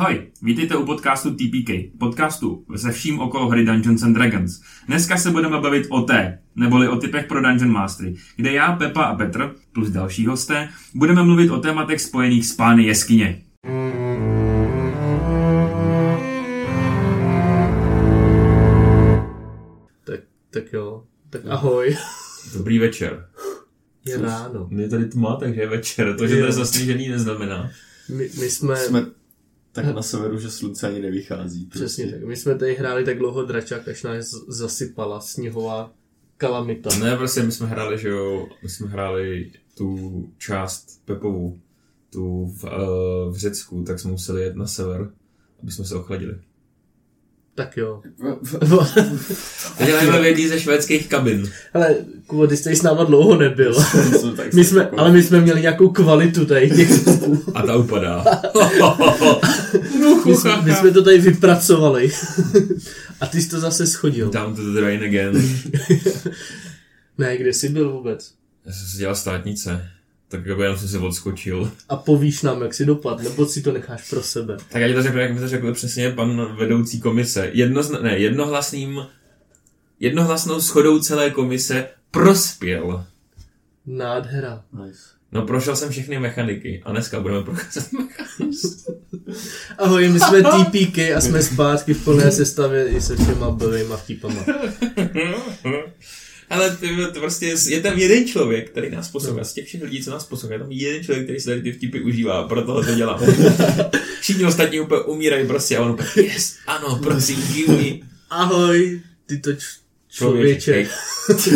Ahoj, vítejte u podcastu TPK, podcastu se vším okolo hry Dungeons and Dragons. Dneska se budeme bavit o té, neboli o typech pro Dungeon Mastery, kde já, Pepa a Petr, plus další hosté, budeme mluvit o tématech spojených s pány jeskyně. Tak, tak jo, tak ahoj. Dobrý večer. Je ráno. Je tady tma, takže je večer. To, že to je zasněžený, neznamená. My, my jsme, Jsme tak na severu, že slunce ani nevychází. přesně tak, my jsme tady hráli tak dlouho dračák, až nás zasypala sněhová kalamita. Ne, prostě my jsme hráli, že jo, my jsme hráli tu část Pepovu, tu v, uh, v Řecku, tak jsme museli jet na sever, aby jsme se ochladili. Tak jo. Děláme v jedný ze švédských kabin. Ale Kubo, ty jsi s náma dlouho nebyl. My jsme, ale my jsme měli nějakou kvalitu tady těch. A ta upadá. My jsme, my jsme to tady vypracovali. A ty jsi to zase schodil. Down to the drain again. Ne, kde jsi byl vůbec? Já jsem si dělal státnice, tak jako jenom jsem si odskočil. A povíš nám, jak si dopad, nebo si to necháš pro sebe. Tak já ti to řeknu, jak mi to řekl přesně pan vedoucí komise. Jednozna, ne, jednohlasným, jednohlasnou schodou celé komise prospěl. Nádhera. Nice. No prošel jsem všechny mechaniky a dneska budeme procházet. Ahoj, my jsme TPK a jsme zpátky v plné sestavě i se všema bylýma vtipama. Ale ty, to prostě je, tam jeden člověk, který nás poslouchá. Z těch všech lidí, co nás poslouchá, je tam jeden člověk, který si tady ty vtipy užívá proto to dělá. Všichni ostatní úplně umírají prostě a on úplně, yes, ano, prosím, give me. Ahoj, ty to č- člověče. Hej,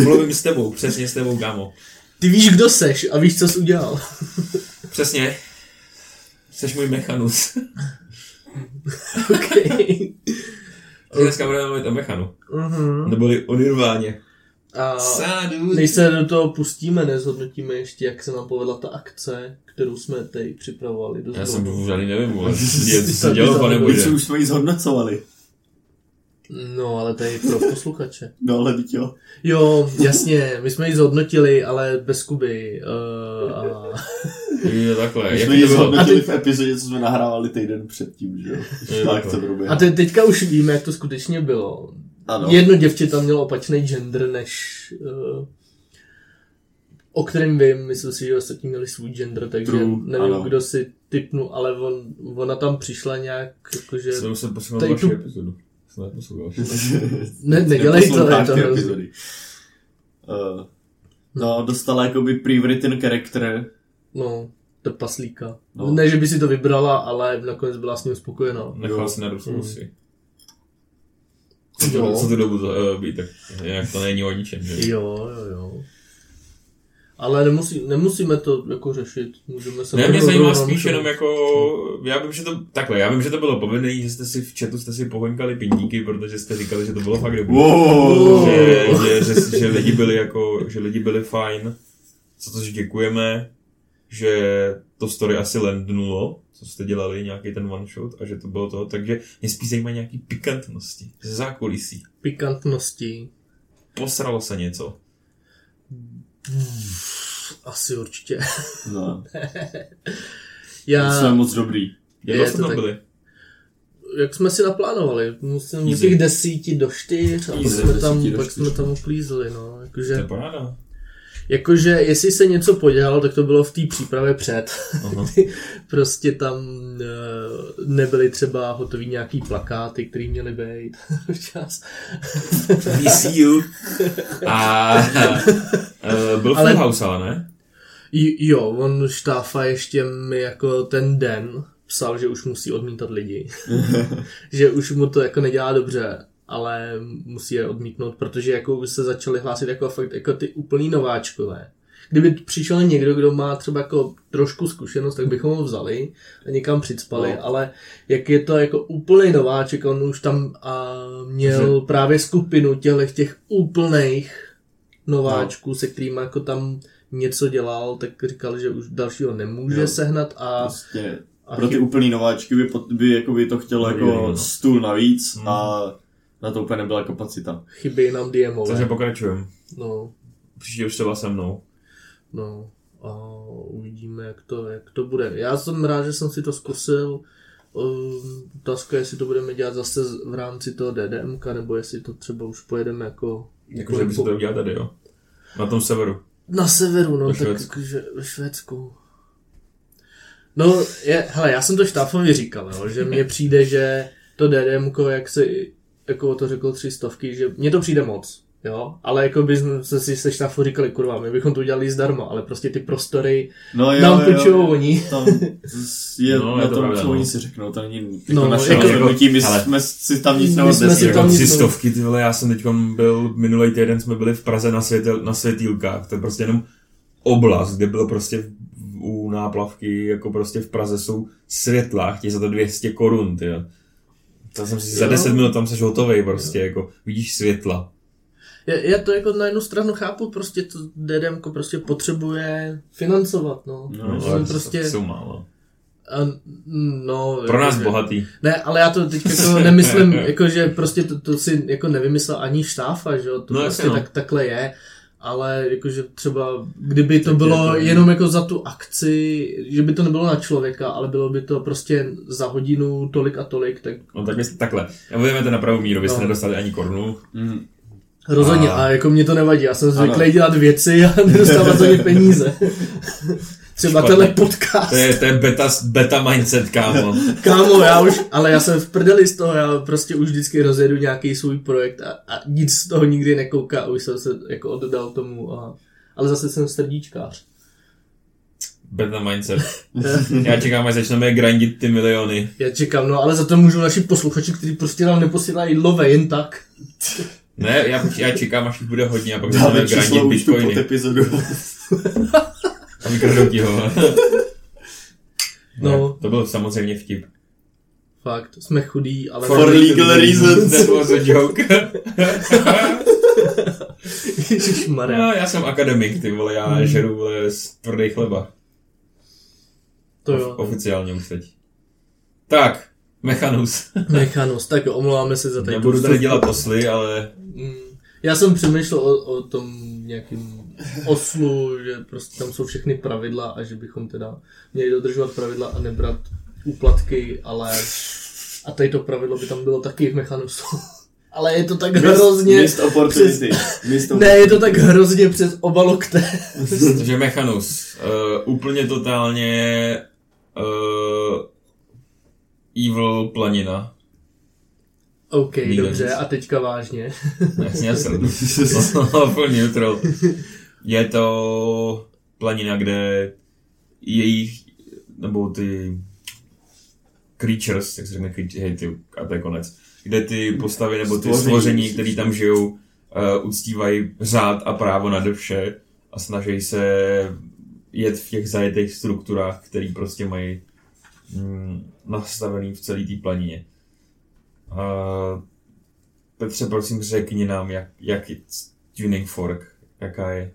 Mluvím s tebou, přesně s tebou, kámo. Ty víš, kdo seš a víš, co jsi udělal. Přesně. Jsi můj mechanus. okay. Dneska budeme mluvit o mechanu. uh-huh. Neboli o nirváně. A Sádu. než se do toho pustíme, nezhodnotíme ještě, jak se nám povedla ta akce, kterou jsme tady připravovali. Do Já jsem žádný nevím, ale co se to- dělo, to pane. Už, bože. už jsme ji zhodnocovali. No, ale tady pro posluchače. No ale teď jo. Jo, jasně, my jsme ji zhodnotili, ale bez Kuby. Uh, a... Jo, takhle. My jsme ji to zhodnotili ty- v epizodě, co jsme nahrávali týden předtím, že jo. Jo, Tak to proběhlo. a te, teďka už víme, jak to skutečně bylo. Ano. Jedno děvče tam mělo opačný gender, než uh, o kterém vím, myslím si, že ostatní měli svůj gender, takže True, nevím, ano. kdo si typnul, ale on, ona tam přišla nějak, jakože... Jsem už jsem poslouchal vaši tu- epizodu. Ne, nedělej to, je to ty hrozný. epizody. Uh, no, dostala jakoby pre-written character. No, trpaslíka. No. No. Ne, že by si to vybrala, ale nakonec byla s ním spokojená. Nechal Jo. si na Mm. si. Co to, Jo. co tu dobu uh, být, tak jak to není o ničem, že? Jo, jo, jo. Ale nemusí, nemusíme to jako řešit. Můžeme se Ne, mě zajímá spíš jenom jako, já vím, že to, takhle, já vím, že to bylo povinné, že jste si v chatu jste si pohoňkali pindíky, protože jste říkali, že to bylo fakt dobrý. Wow. Že, že, že, že, lidi byli jako, že lidi byli fajn, za to, že děkujeme, že to story asi landnulo, co jste dělali, nějaký ten one shot a že to bylo to, takže mě spíš zajímají nějaký pikantnosti, ze zákulisí. Pikantnosti. Posralo se něco. Asi určitě. No, Já, jsme moc dobrý. Jak Je jste tam tak- byli? jak jsme si naplánovali, musím Easy. těch desíti do čtyř a pak Easy, jsme, tam, pak jsme tam uklízeli, no. To je Jakože, paráda. Jakože jestli se něco podělalo, tak to bylo v té přípravě před. Aha. prostě tam uh, nebyly třeba hotový nějaký plakáty, které měly být včas. We see you. A uh, byl Ale- House, ale ne? Jo, on štáfa ještě mi jako ten den psal, že už musí odmítat lidi. že už mu to jako nedělá dobře, ale musí je odmítnout, protože jako se začali hlásit jako fakt jako ty úplný nováčkové. Kdyby přišel někdo, kdo má třeba jako trošku zkušenost, tak bychom ho vzali a někam přicpali, No. ale jak je to jako úplný nováček, on už tam a měl právě skupinu těchto těch úplných nováčků, no. se kterými jako tam něco dělal, tak říkal, že už dalšího nemůže Jo. sehnat a, Prostě a pro ty úplný nováčky by, by, jako by to chtělo Dobrý, jako no. stůl navíc Hmm. a na to úplně nebyla kapacita. chybí nám DMové. Takže pokračujeme. No, Příště už třeba se mnou. no a uvidíme, jak to, jak to bude. Já jsem rád, že jsem si to zkusil. Um, otázka je, jestli to budeme dělat zase v rámci toho DDMK, nebo jestli to třeba už pojedeme jako... Jakože by se to udělat tady, jo. Na tom severu. Na severu, no, Ve tak jakože ve Švédsku. No, je, hele, já jsem to Štáfovi říkal, jo, že mně přijde, že to DDMko, jak se, jako to řekl tři stovky, že mně to přijde moc, jo, ale jako by jsme si se Štáfu říkali, kurva, my bychom to udělali zdarma, ale prostě ty prostory No jo, nám půjčují oni. Tam je No, na je to tom, pravda, co no. oni si řeknou, to není jako No, naše jako- rozhodnutí, my Ale- jsme si tam nic My jsme neodnesli. si Jako tam tři nic- stovky, ty vole, já jsem teď byl, minulý týden jsme byli v Praze na, světel, na světýlkách, to je prostě jenom oblast, kde bylo prostě u náplavky, jako prostě v Praze jsou světla, chtějí za to 200 korun, ty jo. To jsem si za Jo. 10 minut tam seš hotovej prostě, jako vidíš světla. Já, já to jako na jednu stranu chápu, prostě to DDMko prostě potřebuje financovat, no. No, no ale prostě, jsou málo. a, no Pro nás jakože- bohatý. Ne, ale já to teď jako nemyslím, jako že prostě to, to si jako nevymyslel ani štáfa, že jo, to No, prostě no. tak, takhle je, ale jakože třeba, kdyby to Tak je bylo to- jenom jako za tu akci, že by to nebylo na člověka, ale bylo by to prostě za hodinu tolik a tolik, tak No tak myslím, takhle. Já budeme to na pravou míru, vy jste No. nedostali ani korunu. Mhm. rozhodně, A- a jako mě to nevadí, já jsem Ano. zvyklý dělat věci a nedostávat za ně peníze. Třeba Špatně. tenhle podcast. To je, to je beta, beta mindset, kámo. Kámo, já už, ale já jsem v prdeli z toho, já prostě už vždycky rozjedu nějaký svůj projekt a, a nic z toho nikdy nekouká a už jsem se jako oddal tomu a, ale zase jsem srdíčkář. Beta mindset. Já čekám, až začneme grindit ty miliony. Já čekám, no ale za to můžou naši posluchači, kteří prostě nám neposílají love jen tak. Ne, já, já čekám, až jich bude hodně a pak Dáme začneme číslo grindit účtu pod bitcoiny. epizodu. A vykradou ho. No. Ne, to byl samozřejmě vtip. Fakt, jsme chudí, ale... For legal reasons. That was a joke. Ježišmarja. no, já jsem akademik, ty vole, já žeru vole, z tvrdý chleba. To Of- jo. Oficiálně už teď. Tak, Mechanus. Mechanus, tak jo, omlouváme se za tady. Nebudu tady dělat osly, ale Mm. Já jsem přemýšlel o, o tom nějakým oslu, že prostě tam jsou všechny pravidla a že bychom teda měli dodržovat pravidla a nebrat úplatky, ale a tady to pravidlo by tam bylo taky v mechanusu. ale je to tak hrozně... Missed opportunity. Missed Ne, je to tak hrozně přes oba lokte. Takže Mechanus. Uh, úplně totálně uh, evil planina. OK, Nikdo dobře, nic. a teďka vážně. Jasně, já jsem full neutral. Je to planina, kde jejich, nebo ty creatures, jak se řekne, hej, ty, a to je konec, kde ty postavy nebo ty Stvoření, které tam žijou, uh, uctívají řád a právo nade vše a snaží se jet v těch zajetých strukturách, které prostě mají mm, nastavený v celé té planině. Uh, Petře, prosím, řekni nám, jak, jak je tuning fork, jaká je.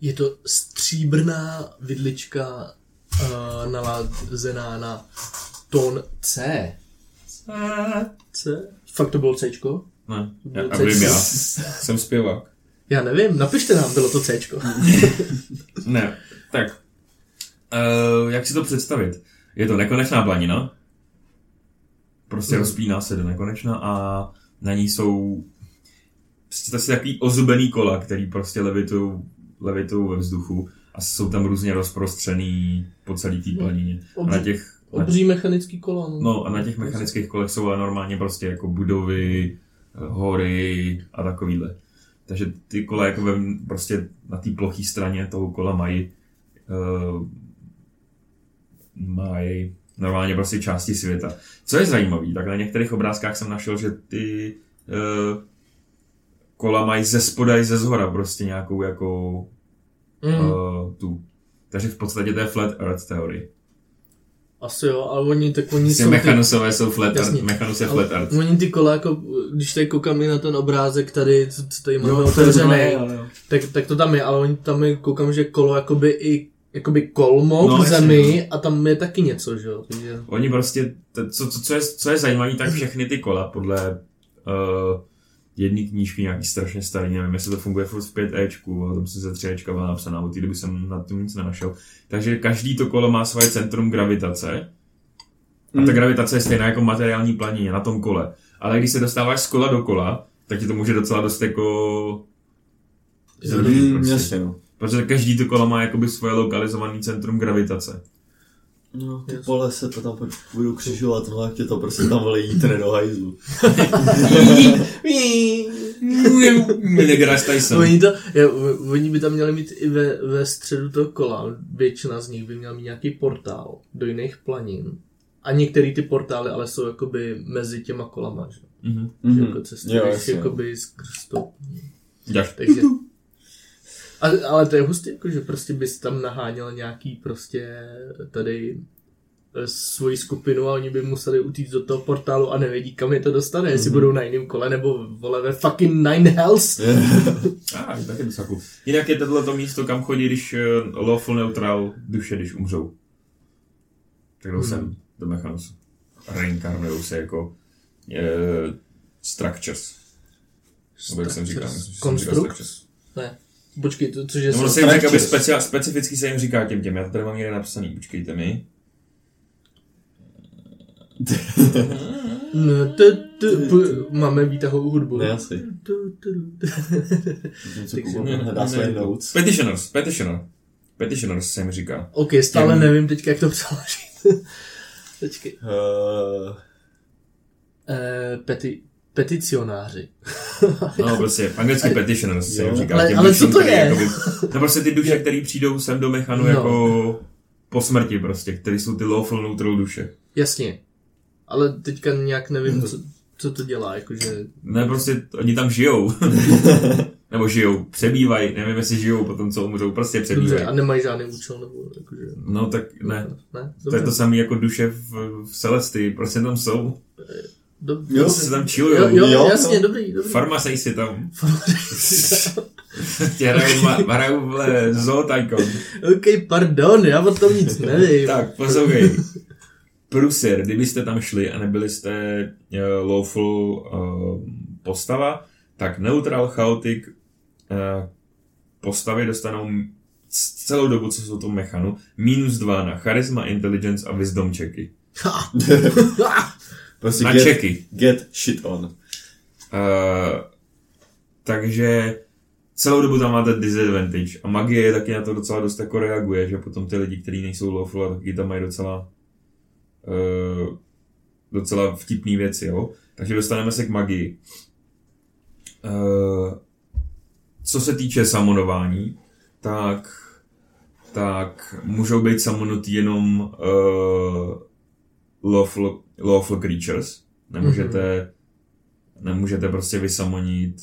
Je to stříbrná vidlička uh, nalazená na tón C. C? Fakt to bylo Cčko? Ne, já, a vím, C. já jsem zpěvák. Já nevím, napište nám, bylo to Cčko. Ne, tak. Uh, jak si to představit? Je to nekonečná planina. Prostě Hmm. rozpíná se do nekonečna a na ní jsou představte si takový ozubený kola, který prostě levitují levitují ve vzduchu a jsou tam různě rozprostřený po celé té planině. A na Obří- těch, na, Obří mechanický kola. No. no, a na těch mechanických kolech jsou ale normálně prostě jako budovy, eh, hory a takovýhle. Takže ty kola jako ve, prostě na té ploché straně toho kola mají uh, mají normálně prostě části světa. Co je zajímavé, tak na některých obrázkách jsem našel, že ty uh, kola mají ze spoda i ze zhora prostě nějakou jako Mm, uh, tu. Takže v podstatě to je flat earth teorie. asi jo, ale oni, tak oni Prostě jsou mechanusové jsou flat earth, Jasně. mechanus je ty, flat earth. oni ty kola, jako, když tady koukám i na ten obrázek tady, co, co tady máme Jo, to je otevřený, tak, tak to tam je, ale oni tam je, koukám, že kolo jakoby i jakoby kolmo No, v jasně, zemi a tam je taky něco, že jo, takže... Oni prostě, to, co, co, co, je, co je zajímavé, tak všechny ty kola podle uh, jedné knížky nějaký strašně starý, nevím, jestli to funguje furt v 5Ečku, ale tam se ze 3Ečka byla napsaná, od té doby jsem na tom nic nenašel. Takže každý to kolo má svoje centrum gravitace A ta gravitace je stejná jako materiální planině na tom kole. Ale když se dostáváš z kola do kola, tak ti to může docela dost jako... Mm, prostě. jasně, no. Protože každý to kolo má jakoby svoje lokalizované centrum gravitace. No, ty pole se to tam budu křižovat, no jak tě to prostě tam vole jítre do hajzlu. Tyson. Oni, to, je, oni by tam měli mít i ve, ve středu toho kola, většina z nich by měla mít nějaký portál do jiných planin. A některé ty portály ale jsou jakoby mezi těma kolama, že? Mhm. Mm. Mhm. Jako cestuješ jakoby skrz to. Takže... A, ale to je hustý, jako, že prostě bys tam naháněl nějaký prostě tady eh, svoji skupinu a oni by museli utíct do toho portálu a nevědí, kam je to dostane, jestli budou na jiném kole nebo vole ve fucking Nine Hells. A, tak je docela cool. Jinak je tohle to místo, kam chodí, když uh, lawful neutral duše, když umřou. Tak jdou sem do Mechanusu. Reinkarnujou se jako uh, structures. Nebo jak jsem říkal, jsem říkal structures. Ne. Počkej, to, což je... No, se... se jim říká, aby specificky se jim říká těm těm. Já to tady mám někde napsaný, počkejte mi. No, t, t, p, máme výtahovou hudbu. Ne, asi. Hledá své notes. Petitioners, petitioner. Petitioners se jim říká. OK, stále Těm- nevím teďka, jak to přeložit. Počkej. Uh, Eh, peti, peticionáři. No, prostě, anglicky petitioners se Jo. říká. Ale- ale dušům, co to který je? Jakoby, no prostě ty duše, které přijdou sem do mechanu No. jako po smrti prostě, které jsou ty lawful neutral duše. Jasně. Ale teďka nějak nevím, co, co to dělá, jakože... Ne, prostě oni tam žijou. nebo žijou, přebývají, nevím, jestli žijou potom, co umřou, prostě přebývají. Dobře, a nemají žádný účel, nebo jakože... No tak ne. Ne? To je to samé jako duše v, v Celestii, prostě tam jsou. Dob- Jo, se tam chillujou. jo, jo, Jo, jasně, no. dobrý, dobrý. Farmasej si tam. Tě hrajou, hrajou vole, Zootycoon. OK, pardon, já o tom nic nevím. Tak, poslouchej. Prusir, kdybyste tam šli a nebyli jste uh, lawful uh, postava, tak neutral, chaotic uh, postavy dostanou celou dobu, co jsou to mechanu, minus dva na charisma, intelligence a wisdom checky. prostě Na get, checky. get shit on. Uh, takže celou dobu tam máte disadvantage. A magie je taky na to docela dost jako reaguje, že potom ty lidi, kteří nejsou lawful, taky tam mají docela uh, docela vtipný věci, jo. Takže dostaneme se k magii. Uh, co se týče samonování, tak tak můžou být samonutý jenom uh, lawful, lawful creatures. Nemůžete, nemůžete prostě vysamonit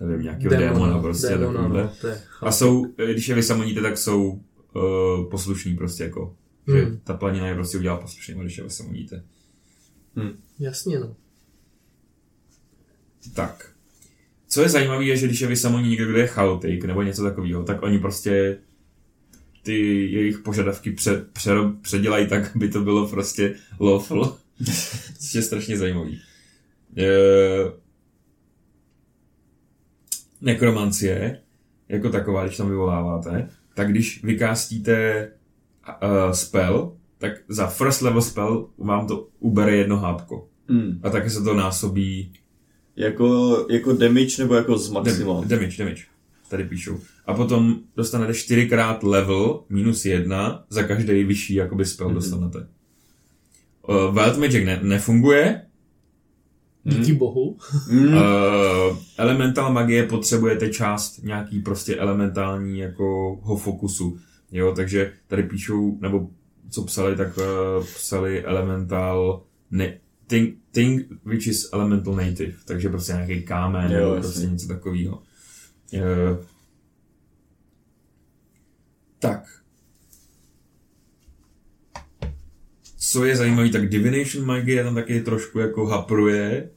nevím, nějakého démona, prostě démona, takovýhle. no, A jsou, když je vysamoníte, tak jsou uh, poslušní prostě jako. Že Hmm. ta planina je prostě udělá poslušný, když je vysamoníte. Jasně, no. Tak. Co je zajímavé, je, že když je vysamoní někdo, kdo je chaotik nebo něco takového, tak oni prostě ty jejich požadavky pře, pře, předělají tak, aby to bylo prostě lawful. Což je strašně zajímavý. E, nekromancie, jako taková, když tam vyvoláváte, tak když vykástíte uh, spell, tak za first level spell vám to ubere jedno hápko. Hmm. A taky se to násobí Jako, jako damage nebo jako z maximum? Damage, damage. Tady píšu. A potom dostanete čtyřikrát level minus jedna za každý vyšší jakoby spell mm-hmm. dostanete. Uh, Wild Magic ne- nefunguje. Díky bohu. Hmm. Uh, elemental magie potřebujete část nějaký prostě elementální jako ho fokusu. Jo, takže tady píšou, nebo co psali, tak uh, psali elemental ne, thing, thing which is elemental native, takže prostě nějaký kámen, Jo, nebo prostě něco takového. Uh, tak. Co je zajímavé, tak Divination magie tam taky trošku jako hapruje.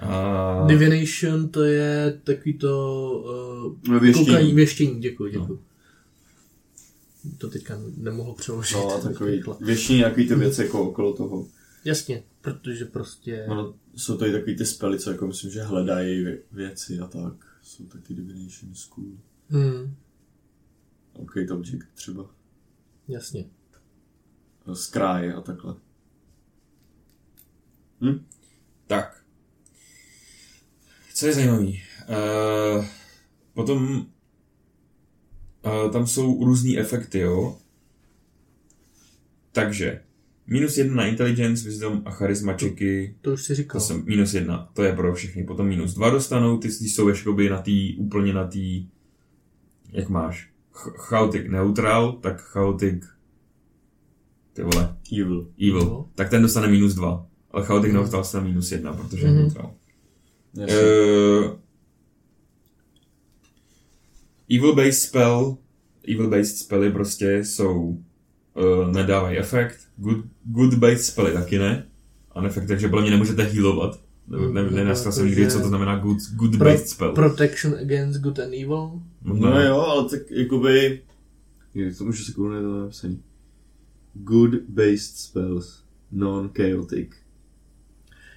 A... Divination to je takový to uh, Věštění. koukání, věštění, děkuji, děkuji. To teďka nemohl přeložit. No a takový většině nějaký ty věci jako okolo toho. Jasně, protože prostě... No, jsou to i takový ty spely, co jako myslím, že hledají vě- věci a tak. Jsou taky divination school. Hmm, OK, object třeba. jasně. Scry a takhle. Hm? Tak. Co je zajímavý? Uh, potom uh, tam jsou různý efekty, jo? Takže minus jedna na intelligence, wisdom a charisma checky, To už si to říkal. jsem minus jedna, to je pro všechny. Potom minus dva dostanou, ty, ty jsou jakoby na tý, úplně na tý, jak máš, chaotic neutral, tak chaotic, ty vole, Evil. evil, No. tak ten dostane minus dva. Ale chaotic neutral dostane minus jedna, protože je Mhm. neutral. Uh, evil based spell, evil based spely prostě jsou, uh, nedávají efekt, good, good based spely taky ne, a efekt, takže podle mě nemůžete healovat. Ne, ne, nenaskal jsem nikdy, co to znamená good, good Pro- based spell. Protection against good and evil. Možná No ne. jo, ale tak jakoby... Je, to můžu sekundu, je to napsaný. Good based spells. Non-chaotic.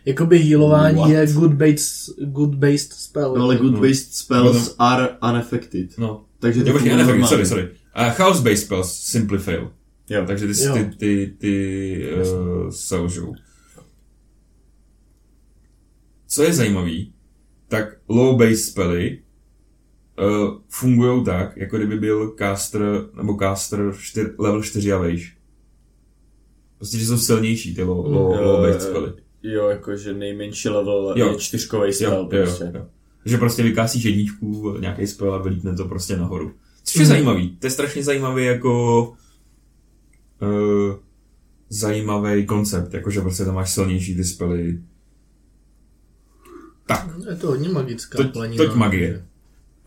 Jakoby healování What? je good based, good based spell. No ale good No. based spells No. are unaffected. No, Takže to funguje neefekt, sorry, sorry. Uh, house based spells simply fail. Jo. Takže ty, Jo. ty, ty, ty uh, selžou. Co je zajímavý, tak low base spely uh, fungují tak, jako kdyby byl caster, nebo caster čtyř, level 4 a vejš. Prostě, že jsou silnější ty low, low, Jo, low base jo. spely. Jo, jakože nejmenší level Jo. je čtyřkový spell Jo, prostě. jo, jo. Že prostě vykásíš jedničku, nějaký spell a vylítne to prostě nahoru. Což je Mhm. zajímavý. To je strašně zajímavý jako uh, zajímavý koncept, jakože prostě tam máš silnější ty spely. Tak. Je to hodně magická Toť- planina. toť magie.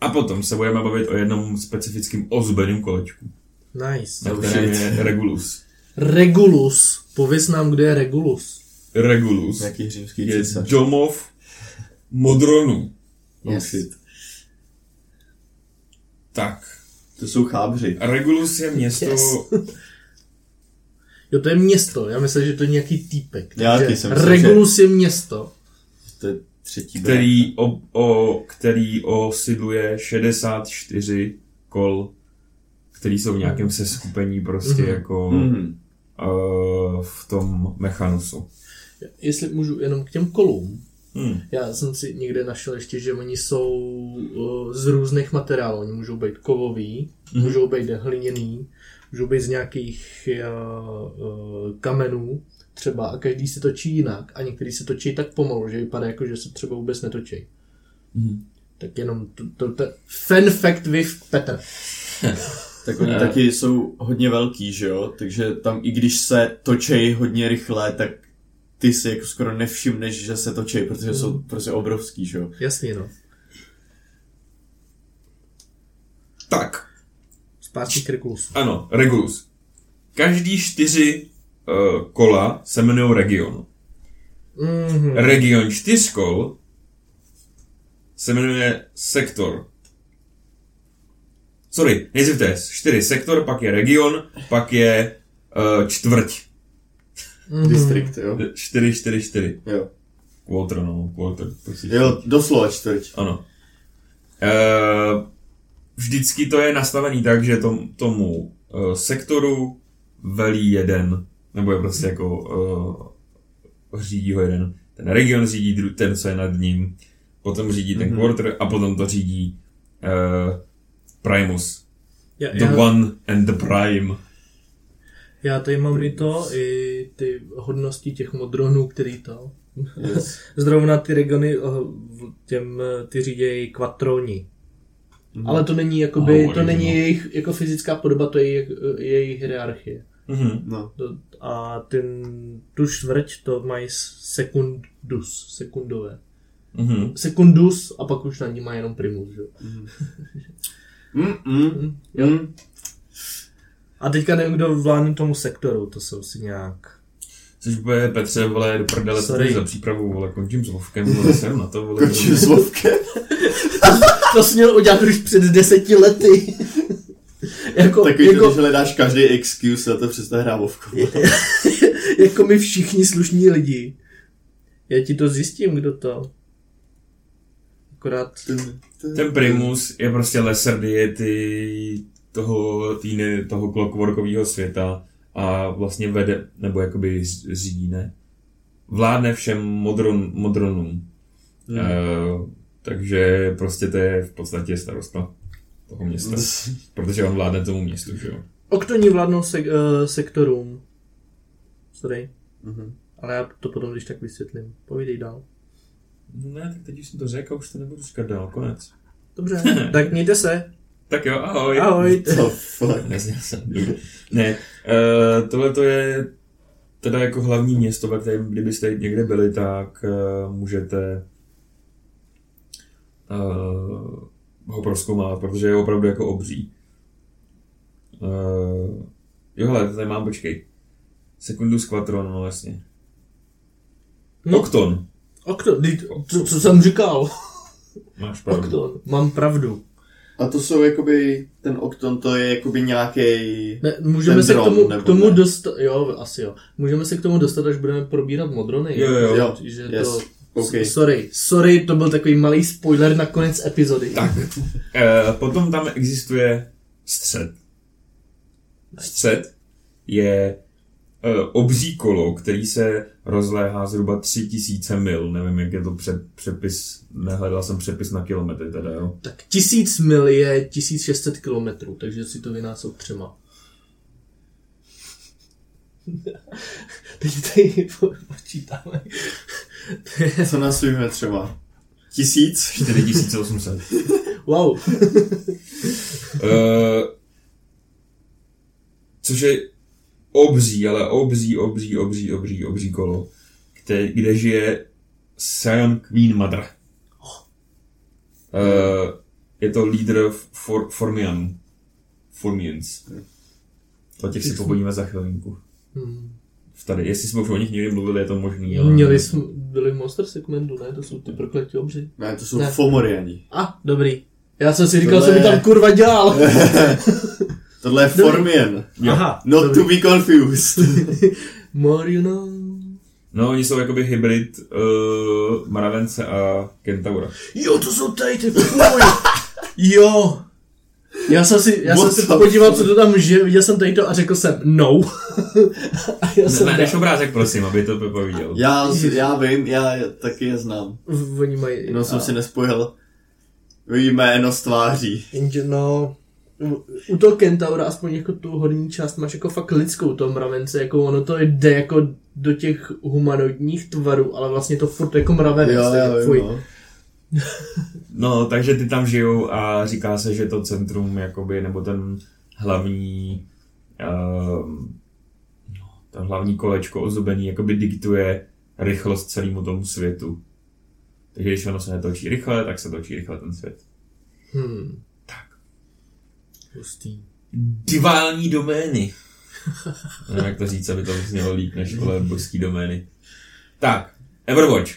A potom se budeme bavit o jednom specifickém ozbeném kolečku, Nice. na Oh, kterém je Regulus. Regulus. Pověz nám, kde je Regulus. Regulus Nějaký římský je císař. domov Modronu. Oh Yes. Tak. To jsou chábři. Regulus je město... Yes. Jo, to je město. Já myslím, že to je nějaký týpek. Já Takže taky jsem Regulus je město. To je třetí který, o, o, který osidluje 64 kol, který jsou v nějakém seskupení prostě Mhm. jako Mm. uh, v tom mechanusu. Jestli můžu jenom k těm kolům. Hmm. Já jsem si někde našel ještě, že oni jsou uh, z různých materiálů. Oni můžou být kovový, Mhm. můžou být hliněný, můžou být z nějakých uh, uh, kamenů třeba a každý se točí jinak a některý se točí tak pomalu, že vypadá jako, že se třeba vůbec netočí. Mhm. Tak jenom to, to, to fun fact with Petr. Tak oni taky jsou hodně velký, že jo? Takže tam i když se točej hodně rychle, tak ty si jako skoro nevšimneš, že se točej, protože jsou Mm. prostě obrovský, že jo? Jasně no. Tak, Zpátky k Regulusu. ano, Regulus. Každý čtyři uh, kola se jmenují region. Mm-hmm. Region čtyř kol se jmenuje sektor. Sorry, nejdřív to je čtyři sektor, pak je region, pak je uh, čtvrť. mm-hmm. Distrikt, jo? Čtyři, čtyři, čtyři. Jo. Quarter, no, quarter. Prostě Jo, doslova čtvrť. Ano. Uh, vždycky to je nastavený tak, že tom, tomu uh, sektoru velí jeden, nebo je prostě jako uh, řídí ho jeden. Ten region řídí dru- ten, co je nad ním, potom řídí ten Mhm. quarter a potom to řídí uh, Primus. Já, The já, one and the prime. já tady mám i to, i ty hodnosti těch modronů, který to. Yes. Zrovna ty regiony, v- těm eh, ty řídějí kvatroni. Mhm. Ale to není jakoby, Oh, to není original. jejich jako fyzická podoba, to je jejich, eh, jejich hierarchie. Mhm. No. To, a ten, tu čtvrť to mají sekundus, sekundové. Mhm. Sekundus a pak už na ní má jenom primus, že? jo. Mm, mm, Jo. mm. A teďka nevím, kdo vládne tomu sektoru, to jsou si nějak... Což bude Petře, vole, do prdele, Sorry. to je za přípravu, vole, končím s Vovkem, vole, jsem na to, vole. Končím s Vovkem. To jsi měl udělat už před deseti lety. jako, Takový jako, to, že hledáš každý excuse na to přestat hrát Vovku. jako my všichni slušní lidi. Já ti to zjistím, kdo to. Akorát... Ten Primus je prostě lesser deity toho, týny, toho clockworkového světa a vlastně vede, nebo jakoby řídí, ne? vládne všem modron, modronům. Hmm. Uh, takže prostě to je v podstatě starosta toho města. protože on vládne tomu městu, že jo. Oktoni vládnou sek- uh, sektorům. Sorry. Mhm. Ale já to potom když tak vysvětlím. Povídej dál. No ne, tak teď už jsem to řekl, už to nebudu říkat dál, konec. Dobře, tak mějte se. Tak jo, ahoj. Ahoj. To fuck. Nezněl jsem. Ne, uh, tohle to je teda jako hlavní město, ve kterém kdybyste někde byli, tak uh, můžete uh, ho proskoumat, protože je opravdu jako obří. Uh, jo, hele, tady mám, počkej. Secundus Quattron, no jasně. No, Okton. Okton, co, co jsem říkal? Máš pravdu. Okton, mám pravdu. A to jsou jakoby, ten Okton to je jakoby nějaký Ne, můžeme Ten se k dron, tomu, nebo k tomu dostat, jo, asi jo. Můžeme se k tomu dostat, až budeme probírat modrony. Jo, jo. Jo, Že yes. to, OK. Sorry, sorry, to byl takový malý spoiler na konec epizody. Tak, eh, potom tam existuje střed. Střed je eh, obří kolo, který se rozléhá zhruba 3000 mil. Nevím, jak je to před, přepis, nehledal jsem přepis na kilometry teda, jo. Tak tisíc mil je 1600 kilometrů, takže si to vynásob třema. Teď tady po- počítáme. Co nasujeme třeba? Tisíc? 4800. Wow. Eh, což je obří, ale obří, obří, obří, obří, obří kolo, kde, kde žije Sion Queen Mother. Eh, je to lídr for, Formianů. Formians. O těch si povodíme za chvilinku. Hmm. Tady, jestli jsme už o nich někdy mluvili, je to možný, ale... Měli jsme, byli v Monster segmentu, ne? To jsou ty prokletí obři. Ne, to jsou Ne. Fomoriani. A, ah, dobrý. Já jsem si říkal, Tohle co tam kurva dělal. Tohle je Formian. Aha, Not dobrý. to be confused. More you know. No, oni jsou jakoby hybrid uh, Mravence a Kentaura. Jo, to jsou tady ty fuj. Jo. Já jsem si, já jsem si podíval, co to tam žije, viděl jsem tady to a řekl jsem no. a já Ne, jsem ne, než obrázek, prosím, aby to Pepa viděl. já, já vím, já taky je znám. V- Oni mají... Jenom jsem a- si nespojil jméno s tváří. Jenže no, u- toho Kentaura aspoň jako tu horní část máš jako fakt lidskou toho mravence, jako ono to jde jako do těch humanoidních tvarů, ale vlastně to furt jako mravenec. Jo, jo, fuj. jo. No, takže ty tam žijou a říká se, že to centrum, jakoby, nebo ten hlavní, um, no, to hlavní kolečko ozubení, jakoby diktuje rychlost celému tomu světu. Takže když ono se netočí rychle, tak se točí rychle ten svět. Hmm. Tak. Hustý. Divální domény. Nevím, jak to říct, aby to znělo líp než vole božský domény. Tak, Everwatch.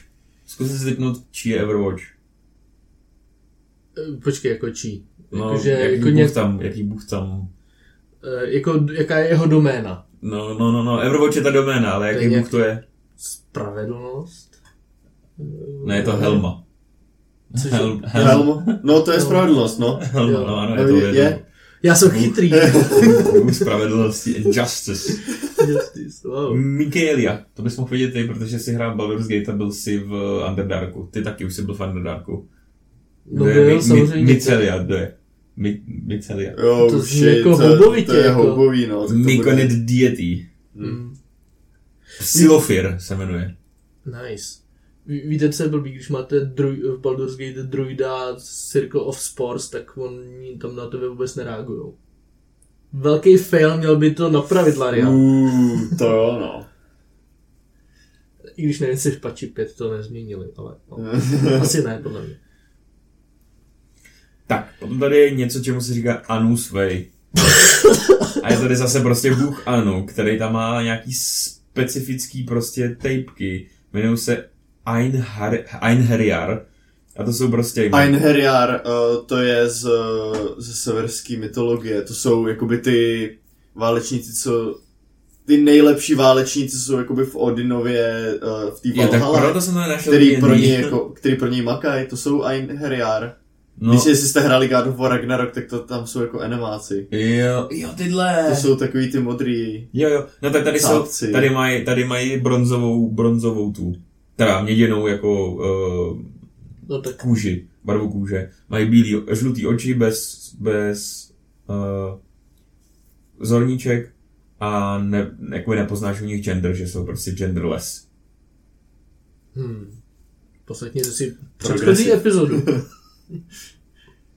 Zkuste si typnout, čí je Everwatch. Eh, Počkej, jako čí? No, Jakože, jaký, jako, bůh nějak, tam, jaký bůh tam eh, jako, jaká je jeho doména? No, no, no, no, Everwatch je ta doména, ale jaký bůh to je? Spravedlnost? Ne, je to Helma. Cože? Helm, Helm? No to je Helm. spravedlnost, no. Helma, no ano, je No, to je- je. Já jsem chytrý. bůh spravedlnosti and justice. Justice, wow. Michaelia, to bys mohl vidět ty, protože jsi hrál Baldur's Gate a byl jsi v Underdarku. Ty taky už jsi byl v Underdarku. No Kdo je byl Mi- samozřejmě. Mi- Micelia, kdo je? Mi- Micelia. Jo, To to shit, jako to, houbovitě, to je jako. houbový, no. tak to Myconid bude- Deity. Hmm. Silofir se jmenuje. Nice. Ví- Víte, co je blbý, když máte druj, v Baldur's Gate druida Circle of Spores, tak oni tam na tebe vůbec nereagují. Velký fail, měl by to napravit Laria. To jo, no. I když nevím, jestli v patchi 5 to nezměnili, ale no. asi ne, podle mě. Tak, potom tady je něco, čemu se říká Anus Way. A je tady zase prostě bůh Anu, který tam má nějaký specifický prostě tejpky. Jmenují se Einhar- Einherjar. A to jsou prostě... Einherjar, uh, to je z, ze severské mytologie. To jsou jakoby ty válečníci, co ty nejlepší válečníci jsou jakoby v Odinově, uh, v té Valhalle, který pro, něj jako, který pro něj makají. To jsou Einherjar. No, Když jestli jste hráli God of War Ragnarok, tak to tam jsou jako animáci. jo, jo, tyhle. To jsou takový ty modrý. Jo, jo, no tak tady jsou, tady mají, tady mají bronzovou, bronzovou tu, teda měděnou jako uh, No tak kůži, barvu kůže. Mají bílý, žlutý oči bez, bez uh, zorníček a ne, jako nepoznáš u nich gender, že jsou prostě genderless. Hmm. Poslechněte si předchozí epizodu.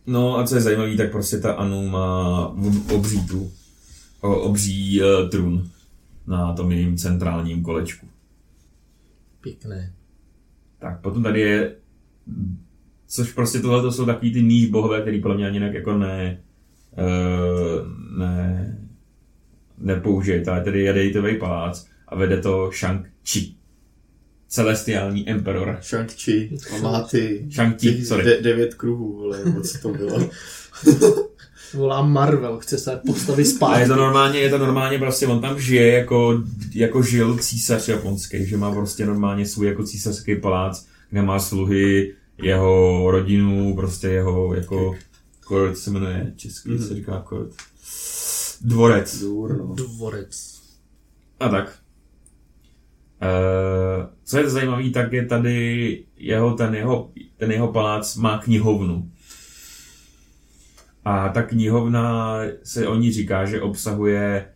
No a co je zajímavé, tak prostě ta Anu má ob- obří tu, obří uh, trůn na tom jejím centrálním kolečku. Pěkné. Tak, potom tady je, což prostě tohle to jsou takový ty níž bohové, který podle mě ani jinak jako ne, uh, ne, nepoužijete, ale tady je Dejtový palác a vede to Shang-Chi. Celestiální emperor. Shang-Chi. A má ty... Shang-Chi, sorry. De- devět kruhů, vole, nebo co to bylo. Volá Marvel, chce se postavit A zpátky. je to normálně, je to normálně prostě, on tam žije jako, jako žil císař japonský, že má prostě normálně svůj jako císařský palác, kde má sluhy, jeho rodinu, prostě jeho jako, court se jmenuje český, Mhm. mm-hmm. se říká court. Dvorec. Důr, no. Dvorec. A tak. Uh, co je zajímavé, tak je tady jeho, ten jeho, ten jeho palác má knihovnu. A ta knihovna se o ní říká, že obsahuje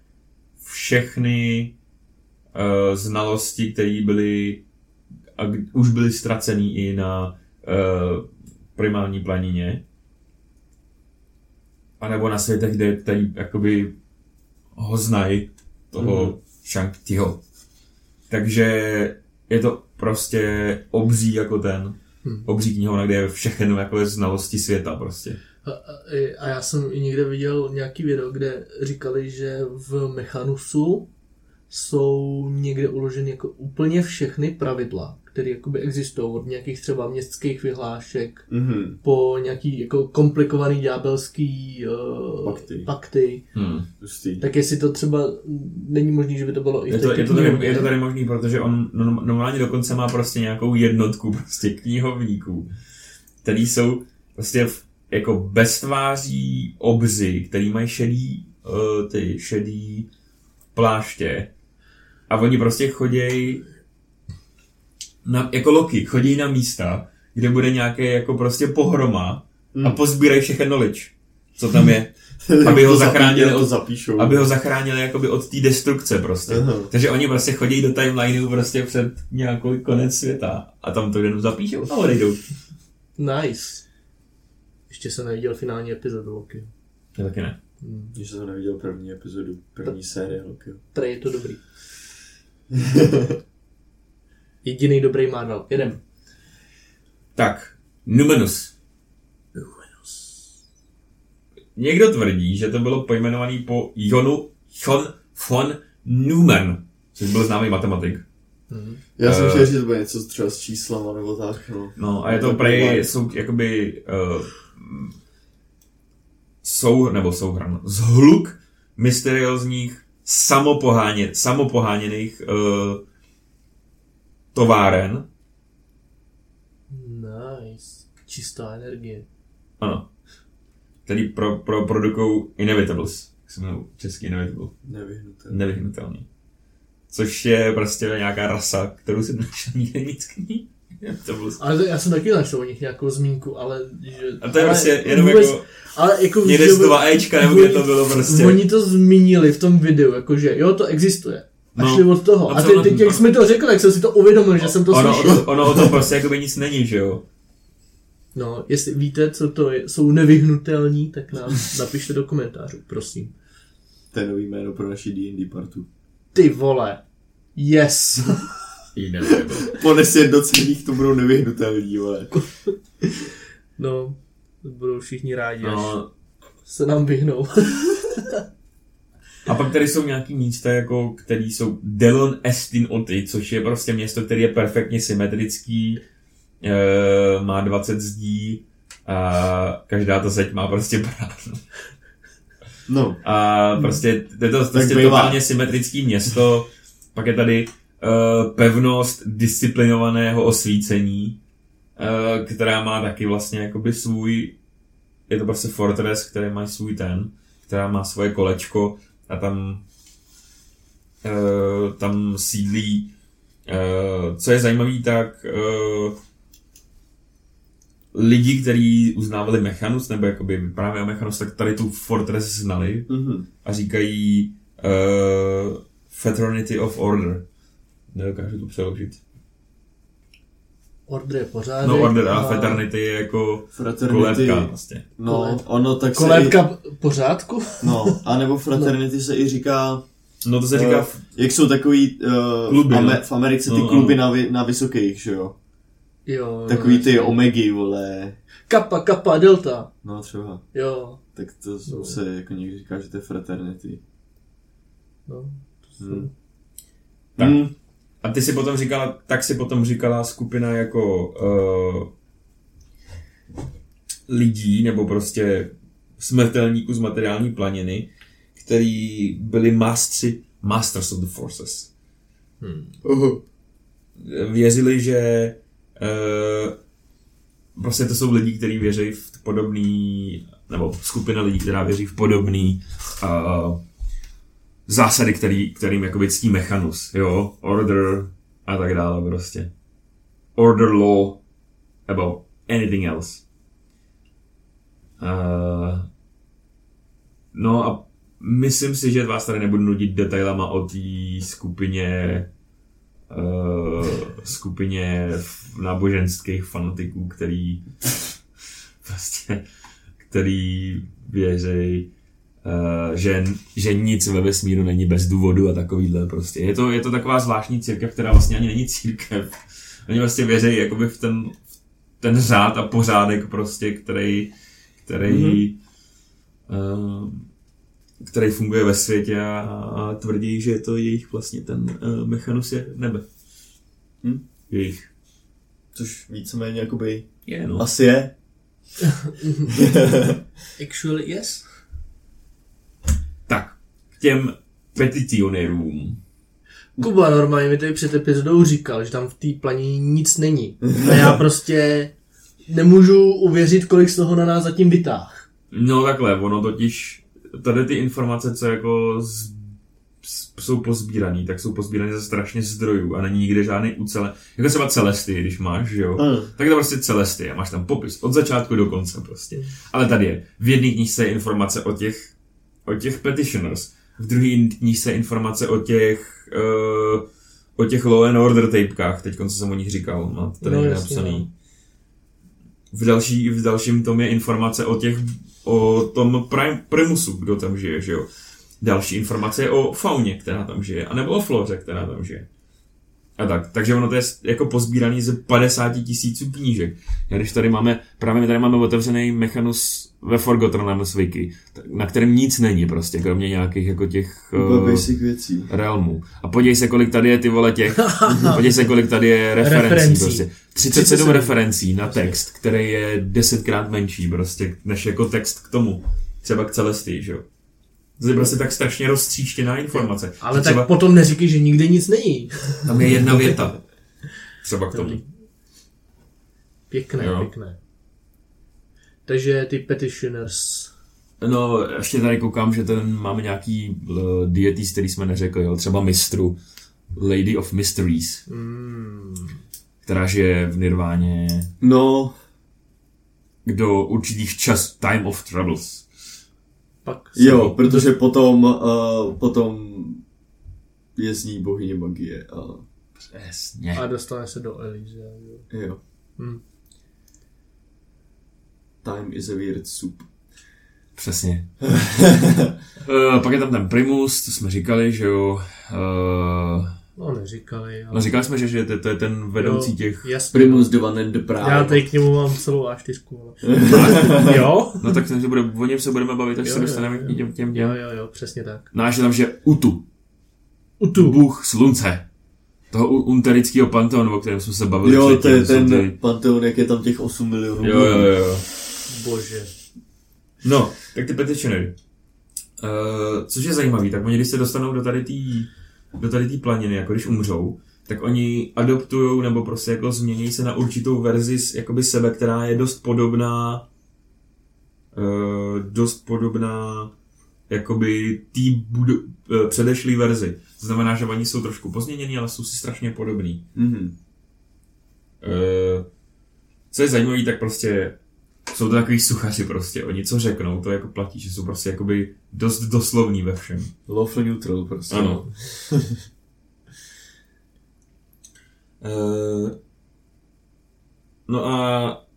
všechny uh, znalosti, které byly a už byly ztracený i na uh, primární planině. A nebo na světech, kde tady jakoby ho znají, toho mm. Shang-Chiho. Takže je to prostě obří jako ten, Hmm. obří knihovna, kde je všechno jako znalosti světa prostě. A, a, a já jsem i někde viděl nějaký video, kde říkali, že v Mechanusu jsou někde uloženy jako úplně všechny pravidla, které jakoby existují od nějakých třeba městských vyhlášek Mhm. po nějaký jako komplikovaný ďábelský uh, Pakty. pakty. Hmm. Tak jestli to třeba není možné, že by to bylo i v Je to, je, to tady, knihovně. je to tady možný, protože on no- normálně dokonce má prostě nějakou jednotku prostě knihovníků, který jsou prostě v, jako beztváří obzy, který mají šedý, uh, ty šedý pláště a oni prostě chodějí na, jako loky, chodí na místa, kde bude nějaké jako prostě pohroma a Mm. pozbírají všechen knowledge, co tam je, aby ho zachránili od- zapíšou. aby ho zachránili jakoby od té destrukce prostě. Aha. Takže oni prostě chodí do timelineu prostě před nějakou konec světa a tam to jenom zapíšou a odejdou. Nice. Ještě jsem neviděl finální epizodu Loki. Já taky ne. Hmm. Když jsem neviděl první epizodu, první série Loki. Tady je to dobrý. Jediný dobrý Marvel. Jedem. Tak, Numenus. Někdo tvrdí, že to bylo pojmenovaný po Jonu Jon von Neumann, což byl známý matematik. Hmm. Já jsem Eh. chtěl, že to bude něco třeba s číslama nebo tak, no. No a je to Tak prej, jsou jakoby uh, sou, nebo souhran, zhluk mysteriózních samopoháně, samopoháněných uh, továren, Nice. Čistá energie. ano, který pro, pro, produkují Inevitables, jak se jmenují český Inevitable, Nevyhnutelný. nevyhnutelný. Což je prostě nějaká rasa, kterou si našel nikde nic knih. Ale já jsem taky našel o nich nějakou zmínku, ale... Že, A to je ale prostě jenom vůbec, jako Ale jako někde že z dva Ečka, nebo kde to bylo prostě. Oni to zmínili v tom videu, jakože jo, to existuje. A No. šli od toho. A ty, teď, jak jsi mi to řekl, jak jsem si to uvědomil, že jsem to ono, slyšel. ono, ono o tom prostě jakoby nic není, že jo? No, jestli víte, co to je, jsou nevyhnutelní, tak nám napište do komentářů, prosím. To je nový jméno pro naši D&D partu. Ty vole. Yes. Inevitable. Po nesjednocených to budou nevyhnutelní, vole. No, budou všichni rádi, až No, se nám vyhnou. a pak tady jsou nějaký místa, jako, který jsou Delon Estin Oty, což je prostě město, které je perfektně symetrický, e, má 20 zdí a každá ta zeď má prostě bránu. No, A prostě je to prostě bývá. totálně symetrický město. Pak je tady pevnost disciplinovaného osvícení, uh, která má taky vlastně jakoby svůj je to prostě fortress, který má svůj ten, která má svoje kolečko a tam uh, tam sídlí co je zajímavé, tak lidi, kteří uznávali Mechanus, nebo jakoby vyprávěli o Mechanus, tak tady tu Fortress znali Mhm. a říkají uh, Fraternity of Order. Nedokážu to přeložit. Order je pořádek. No Order a Fraternity je jako Fraternity, kolébka vlastně. no, Kolé- ono tak se Kolébka pořádku? i, no, a nebo fraternity se i říká, No to se říká, uh, jak jsou takový uh, Kluby, v, no. Ame- v Americe ty No, kluby no. na, vy, na vysokých, že jo? Jo. Takový ty omegy, vole. Kappa, kappa, delta. No třeba. Jo. Tak to No. se jako někdy říká, že to je fraternity. No. Hmm. Tak. Hmm. A ty si potom říkala, tak si potom říkala skupina jako uh, lidí, nebo prostě smrtelníků z materiální planiny, který byli mástři, Masters of the Forces. Hmm. Uh-huh. Věřili, že uh, prostě to jsou lidi, kteří věří v podobný, nebo skupina lidí, která věří v podobný uh, zásady, který, kterým jakoby ctí mechanus, jo, order a tak dále prostě. Order law about anything else. Uh, no a myslím si, že vás tady nebudu nudit detailama o té skupině uh, skupině náboženských fanatiků, který prostě, který věří, uh, že, že nic ve vesmíru není bez důvodu a takovýhle prostě. Je to, je to taková zvláštní církev, která vlastně ani není církev. Oni vlastně věří jakoby v ten, v ten řád a pořádek prostě, který, který mm-hmm. uh, který funguje ve světě a, a tvrdí, že je to jejich vlastně ten uh, mechanus je nebe. Hm? Jejich. Což víceméně jakoby Je, no. asi je. Actually, yes. Těm peticionérům. Kuba normálně mi tady před epizodou říkal, že tam v té planině nic není. A já prostě nemůžu uvěřit, kolik z toho na nás zatím vytáh. No takhle, ono totiž, tady ty informace, co jako z, z, jsou pozbíraný, tak jsou pozbírané ze strašně zdrojů a není nikde žádný ucele. Jako třeba Celesty, když máš, že jo. Mm. Tak je to prostě Celesty a máš tam popis od začátku do konce prostě. Ale tady je, v jedné knižce je informace o těch, o těch petitioners, v druhé knižce je informace o těch, uh, o těch Law and Order tapekách, teď co jsem o nich říkal, tady No, no, jasně, napsaný. no. V, další, v dalším tom je informace o těch, o tom prim, primusu, kdo tam žije, že jo. Další informace je o fauně, která tam žije, anebo o floře, která tam žije. A tak, takže ono to je jako pozbíraný ze 50 tisíců knížek. A když tady máme, právě my tady máme otevřený mechanus ve Forgotten Realms Wiki, na kterém nic není prostě, kromě nějakých jako těch uh, basic věcí. realmů. A podívej se, kolik tady je ty vole těch, podívej se, kolik tady je referencí, Referencí. prostě. 37, 37 referencí na text, který je desetkrát menší prostě, než jako text k tomu. Třeba k Celestii, že jo. To je prostě tak strašně roztříštěná informace. Ale Že tak třeba potom neříkej, že nikde nic není. tam je jedna věta. Třeba k tomu. Pěkné, Jo. pěkné. Takže ty petitioners. No, ještě tady koukám, že ten máme nějaký uh, deities, který jsme neřekli, jo? třeba mistru, Lady of Mysteries, Mm. která žije v Nirváně No, do určitých čas Time of Troubles. Pak jo, protože potom, uh, potom je z ní bohyně magie a Přesně. a dostane se do Elíze. jo. jo. Hm. Time is a weird soup. Přesně. uh, pak je tam ten Primus, to jsme říkali, že jo. Uh, No, neříkali. Ale... no říkali jsme, že, že to, to je ten vedoucí Jo, těch... Jasně. Primus and the proud. Já tady k němu mám celou A4. Ale... jo? No tak se bude, o něm se budeme bavit, až Jo, se jo, dostaneme jo. k těm, těm, Jo, těm. jo, jo, přesně tak. No a ještě tam, že Utu, Utu. bůh slunce. Toho u- unterického panteonu, o kterém jsme se bavili Jo, to je ten ty- panteon, jak je tam těch 8 milionů. Jo, jo, jo. Bože. No, tak ty petitionery. Uh, což je zajímavý, tak oni když se dostanou do tady té do tady té planiny, jako když umřou, tak oni adoptují nebo prostě jako změní se na určitou verzi jakoby sebe, která je dost podobná uh, dost podobná jakoby tý budu, uh, předešlý verzi. To znamená, že oni jsou trošku pozměnění, ale jsou si strašně podobný. Mhm. Uh, co je zajímavé, tak prostě jsou to takový suchaři prostě. Oni co řeknou, to jako platí, že jsou prostě jakoby dost doslovní ve všem. Lawful neutral prostě. Ano. Eh, no a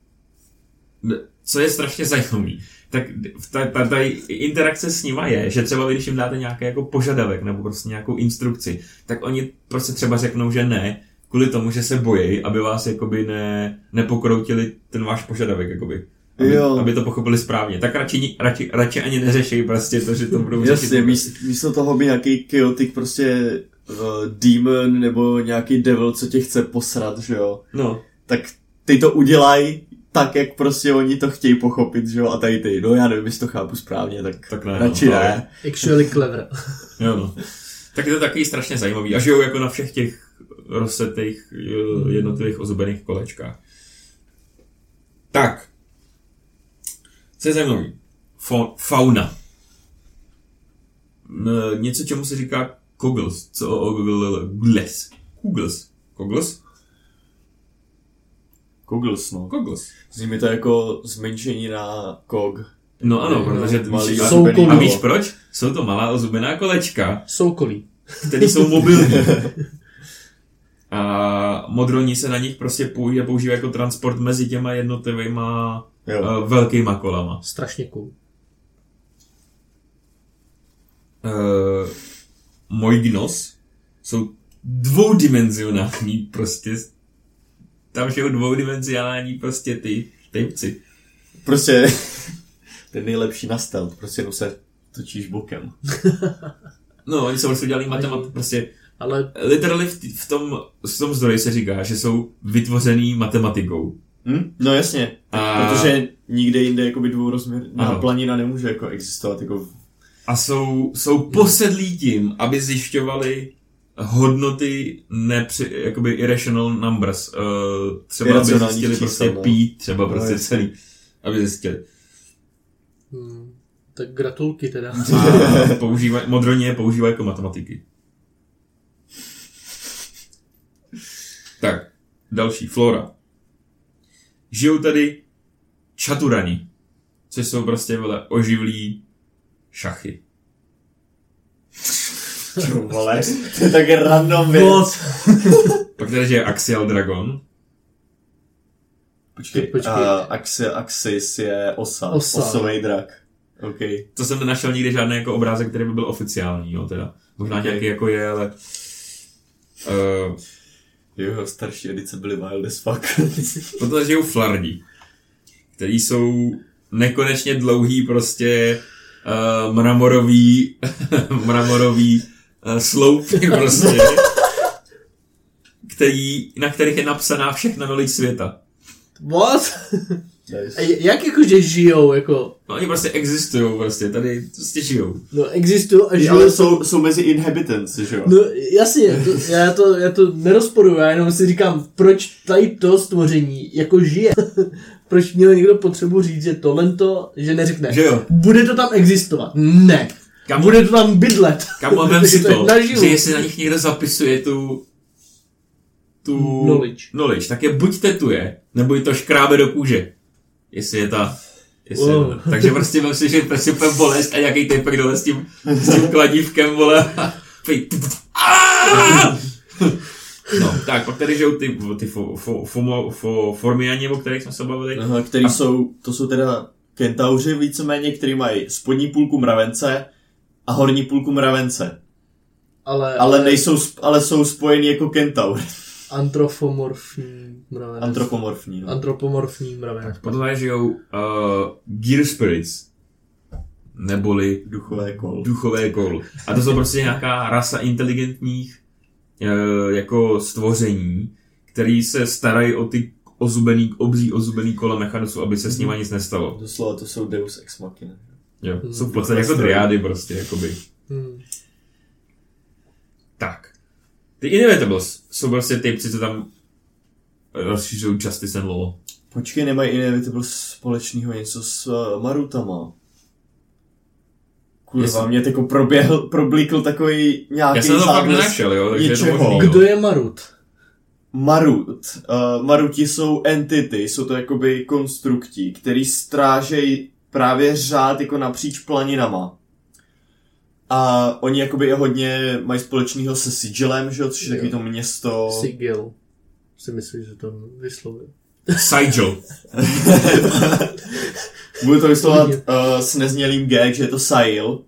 co je strašně zajímavý, tak ta, ta, ta interakce s nima je, že třeba když jim dáte nějaký jako požadavek nebo prostě nějakou instrukci, tak oni prostě třeba řeknou, že ne, kvůli tomu, že se bojí, aby vás jakoby ne, nepokroutili ten váš požadavek, jakoby. Aby, Jo. aby to pochopili správně. Tak radši, radši, radši ani neřeší prostě to, že to budou Jasně, řešit. míst, místo toho by nějaký chaotic prostě uh, demon nebo nějaký devil, co tě chce posrat, že jo. No, Tak ty to udělají tak, jak prostě oni to chtějí pochopit, že jo. A tady ty, no já nevím, jestli to chápu správně, tak, Tak ne, radši no, ne. Actually clever. Jo, no. Tak je to takový strašně zajímavý. A žijou jako na všech těch rozsetých eh, jednotlivých ozubených kolečkách. Tak. Co je zajímavý? Fa- fauna. N- Něco, čemu se říká kogles. Co o Googles. Googles. Kogles? Googles, no. Kogles. Zní mi to jako zmenšení na kog. No ano, protože Malý víš, a Jsou a no. víš proč? Jsou to malá ozubená kolečka, Soukolí. které jsou mobilní. A modroni se na nich prostě používají, používají jako transport mezi těma jednotlivýma Jo. uh, velkýma kolama. Strašně cool. Uh, Moignos jsou dvoudimenzionální prostě. Tam žijou dvoudimenzionální prostě ty typci. Prostě ten nejlepší na stealth, prostě jenom se točíš bokem. No, oni jsou prostě dělali matemat, prostě Ale literally v, t- v, tom, v tom zdroji se říká, že jsou vytvořený matematikou. Hm? No jasně, A- protože nikde jinde jakoby dvourozměrná Ano. planina nemůže jako existovat jako v- a jsou, jsou posedlí tím, aby zjišťovali hodnoty nepři, jakoby irrational numbers. Uh, třeba aby zjistili prostě no. pí, třeba No, prostě celý. Aby zjistili. hm, tak gratulky teda. A používaj, modroně používají jako matematiky. Tak, další, flora. Žijou tady čaturani, což jsou prostě vole, oživlí šachy. Vole, to je tak random věc. Pak tady je Axial Dragon, Počkej, Počkej. A Axis, Axis je osa, Osa. osový drak. OK. to jsem nenašel nikdy žádný jako obrázek, který by byl oficiální, jo, teda. Možná Ok. nějaký jako je, ale... Uh, Jeho starší edice byly wild as fuck. Potom tady žijou flardi, který jsou nekonečně dlouhý prostě uh, mramorový, mramorový uh, sloupy prostě, který, na kterých je napsaná všechna knowledge světa. What? A jak jako, že žijou, jako, No oni prostě existují prostě, tady prostě žijou. no existují a žijou. Ale jsou, jsou mezi inhabitants, že jo? No jasně, to, já, to, já to nerozporuju, já jenom si říkám, proč tady to stvoření jako žije. proč měl někdo potřebu říct, že tohle to, že neřekne. Že jo? Bude to tam existovat. Ne. Kam, Bude to tam bydlet. kam vem si To je to, naživu. že jestli na nich někdo zapisuje tu tu Knowledge. knowledge tak je buď tetuje, nebo jí to škrábe do kůže. Jestli je ta Jestli Wow. wow. Takže prostě vem si, že prostě úplně bolest a nějaký typek dole s tím, s tím kladívkem, vole. a! No, tak pak tady žijou ty, ty fo, fo, fomo, fo, formiani, o kterých jsme se bavili. Aha, který a... jsou, to jsou teda kentauři víceméně, který mají spodní půlku mravence a horní půlku mravence. Ale, Ale, nejsou, sp- ale jsou spojení jako kentaur. Antropomorfní mravenec. Antropomorfní. No. Antropomorfní mravenec. Potom tady žijou uh, Gear Spirits, neboli Duchové kol. duchové kol. A to jsou prostě nějaká rasa inteligentních uh, jako stvoření, který se starají o ty ozubený, obří ozubený kola mechanisu, aby se s nimi nic nestalo. Doslova to jsou deus ex machina. Jo, Hmm. jsou v podstatě jako driády prostě, jakoby. Hmm. Ty Inevitables jsou prostě typci, co tam rozšiřují Justice and Law. Počkej, nemají Inevitable společného něco s uh, Marutama. Kurva, Jestli- mě jako proběhl, problikl takový nějaký Já jsem to fakt záblesk nenašel, jo, takže je to něčeho. možný. Kdo je Marut? Marut. Uh, Maruti jsou entity, jsou to jakoby konstrukti, který strážejí právě řád jako napříč planinama. A oni jakoby je hodně mají společného se Sigilem, že jo, což je takový to město... Sigil. Si myslím, že to vyslovil. Sigil. Budu to vyslovovat uh, s neznělým gag, že je to Sail.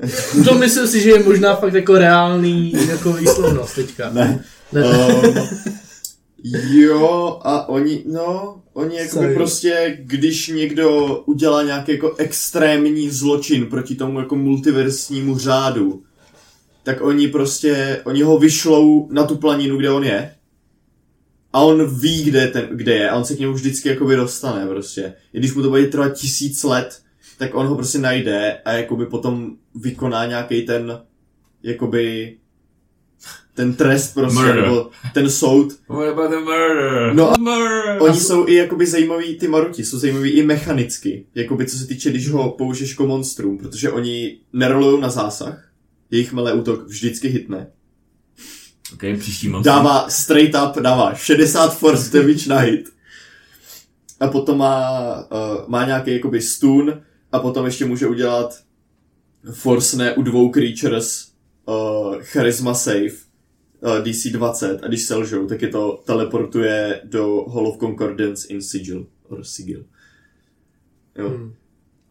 To myslím si, že je možná fakt jako reálný jako výslovnost teďka. Ne. Ne. Um, jo, a oni, no, oni jako Sail. prostě, když někdo udělá nějaký jako extrémní zločin proti tomu jako multiversnímu řádu, tak oni prostě, oni ho vyšlou na tu planinu, kde on je. A on ví, kde, ten, kde je a on se k němu vždycky jakoby dostane prostě. I když mu to bude trvat tisíc let, tak on ho prostě najde a jakoby potom vykoná nějaký ten, jakoby, ten trest prostě, Murder. nebo ten soud. What about the murder? No a murder. Oni jsou i jakoby zajímaví, ty Maruti jsou zajímaví i mechanicky, jakoby co se týče, když ho použiješ jako monstrum, protože oni nerolují na zásah, jejich melee útok vždycky hitne. Ok, příští mám. Dává straight up, dává 60 force damage na hit. A potom má, uh, má nějaký jakoby stun a potom ještě může udělat force ne u dvou creatures uh, charisma save uh, DC 20 a když selžou, tak je to teleportuje do Hall of Concordance in Sigil. Or Sigil. Jo. Hmm.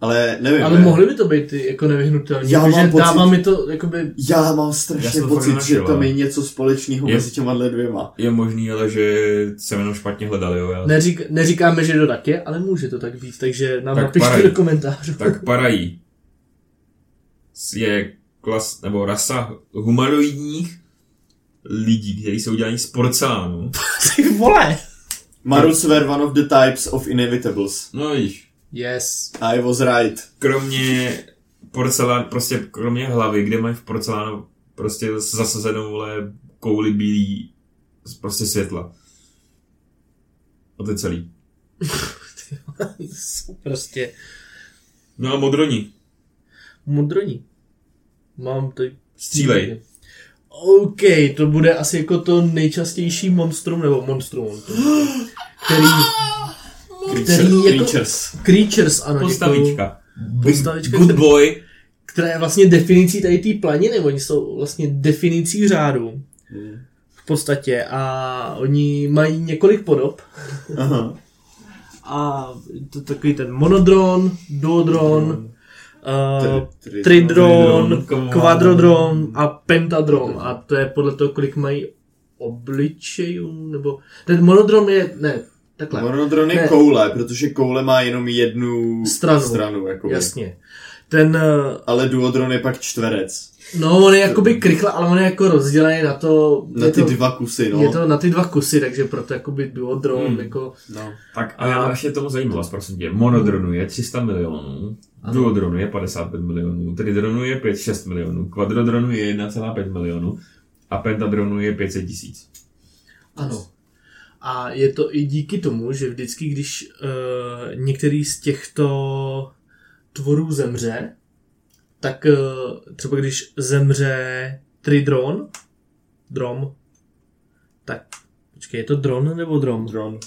Ale nevím. Ale ne? mohly by to být ty jako nevyhnutelní, Já mám pocit- dává mi to jakoby... Já mám Já strašně fakt pocit, že tam je něco společného Je- mezi těma dvěma. Je možný, ale že jsem jenom špatně hledal, jo. Já... Neřík, neříkáme, že to tak je, ale může to tak být, takže nám Tak napište do komentářů. Tak parají je klas, nebo rasa humanoidních lidí, kteří jsou udělaní z porcelánu. Ty vole! Marus were one of the types of inevitables. No víš, Yes. I was right. kromě porcelán, prostě kromě hlavy, kde mají v porcelánu prostě zasazenou vole kouli bílý prostě světla. A to je celý. Jsou prostě No a modroni. modroní. Mám tady... Střílej. OK, to bude asi jako to nejčastější monstrum, nebo monstrum, to, který... Který Creature, jako- creatures. Creatures, ano. Postavička. Big, Postavička, good který- boy. která je vlastně definicí tady té planiny, oni jsou vlastně definicí řádu v podstatě a oni mají několik podob Aha. a to takový ten monodron, duodron, uh, Tri- tridron, tridron, come on. kvadrodron a pentadron a to je podle toho, kolik mají obličejů, nebo ten monodron je, ne, takhle, Monodron je Ne. koule, protože koule má jenom jednu Stranu. stranu jakoby. jasně. Ten, uh, Ale duodron je pak čtverec. no on je jakoby krychle, ale on je jako rozdělený na to, Na ty to, dva kusy, no. Je to na ty dva kusy, takže proto jakoby duodron, Hmm. jako... no. Tak a já ještě tomu zajímavost, prosím tě. Monodronu je 300 milionů, duodronu je 55 milionů, tridronu je 5-6 milionů, kvadrodronu je 1,5 milionů a pentadronu je 500 tisíc. Ano. A je to i díky tomu, že vždycky, když uh, některý z těchto tvorů zemře, tak uh, třeba když zemře Tridron, Drom, tak počkej, je to dron nebo drom? Dron.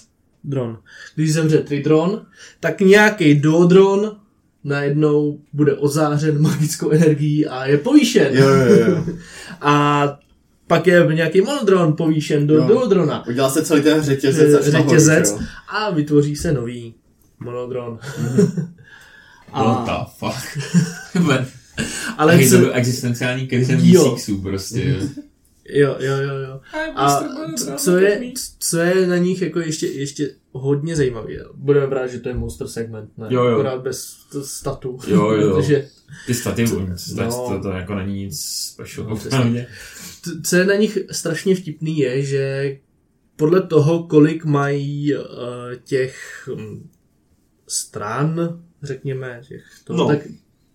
Dron. Když zemře Tridron, tak nějaký duodron najednou bude ozářen magickou energií a je povýšen. Jo, jo, jo. A pak je nějaký monodron povýšen do Jo. duodrona. Udělá se celý ten řetězec. nahoru, řetězec a vytvoří se nový monodron. What a, the fuck? Ale co, byl existenciální krize prostě. Jo, jo, jo, jo. A co je, co je na nich jako ještě, ještě hodně zajímavé. Budeme brát, že to je monster segment, ne? Jo, jo. Akorát bez statu. Jo, jo. Protože Ty staty, to, No. to, to, jako není nic special. No, co je na nich strašně vtipný je, že podle toho, kolik mají uh, těch hm, stran, řekněme, těch, to, No. tak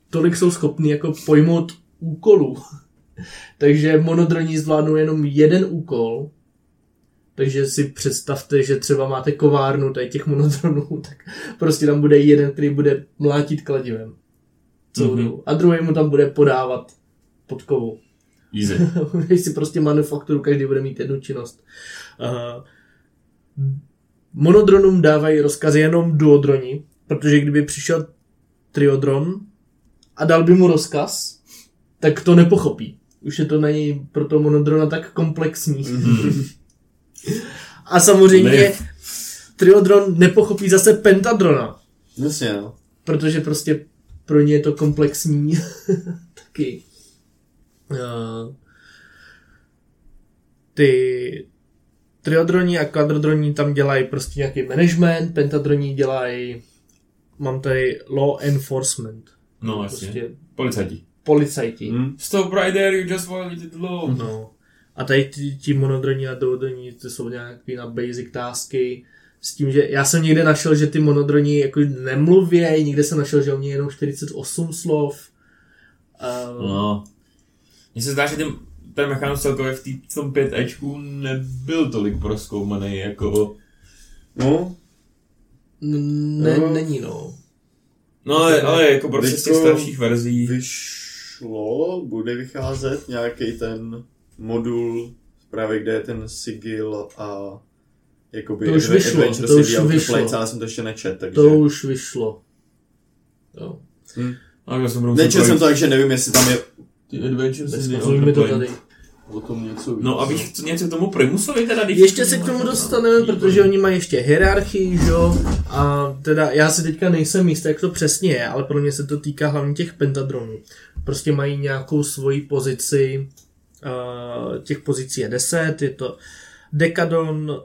tolik jsou schopní jako pojmout úkolů. Takže monodroní zvládnou jenom jeden úkol, Takže si představte, že třeba máte kovárnu tady těch monodronů, tak prostě tam bude jeden, který bude mlátit kladivem. Celou Mhm. dobu. A druhý mu tam bude podávat pod kovu. Easy. Když si prostě manufakturu, každý bude mít jednu činnost. Uh, monodronům dávají rozkazy jenom duodroni, protože kdyby přišel triodron a dal by mu rozkaz, tak to nepochopí. Už je to není pro toho monodrona tak komplexní. a samozřejmě Ne. triodron nepochopí zase pentadrona, Jasně, no. protože prostě pro ně je to komplexní taky. Uh, ty triodroní a kvadrodroní tam dělají prostě nějaký management, pentadroní dělají, mám tady law enforcement, No, jasně. prostě Policajti. Policajti. Hm. Stop right there, you just violated the law. No. A tady ti, ti monodroní a duodroní, to jsou nějaký na basic tasky, s tím, že já jsem někde našel, že ty monodroní jako nemluvějí, někde jsem našel, že oni jenom 48 slov. Uh, No. Mně se zdá, že ten, ten mechanus celkově v, tý, v tom 5 Ečku nebyl tolik proskoumaný jako... No, n- ne, No. není no. No ale, ale jako prostě z těch starších verzí. Vyšlo, bude vycházet nějaký ten modul, právě kde je ten sigil a jakoby To už vyšlo, Adventure to už vyšlo. ale jsem to ještě nečet, takže... To už vyšlo. Jo. A já jsem Nečet jsem to, takže nevím, jestli tam je Ty Adventures in the to Outer tady. O tom něco víc. No a víš co, něco k tomu Primusovi teda? když- Ještě se k tomu dostaneme, protože oni mají ještě hierarchii, že jo, a teda já si teďka nejsem jistý, jak to přesně je, ale pro mě se to týká hlavně těch pentadronů. Prostě mají nějakou svoji pozici, uh, těch pozicí je 10, je to dekadon,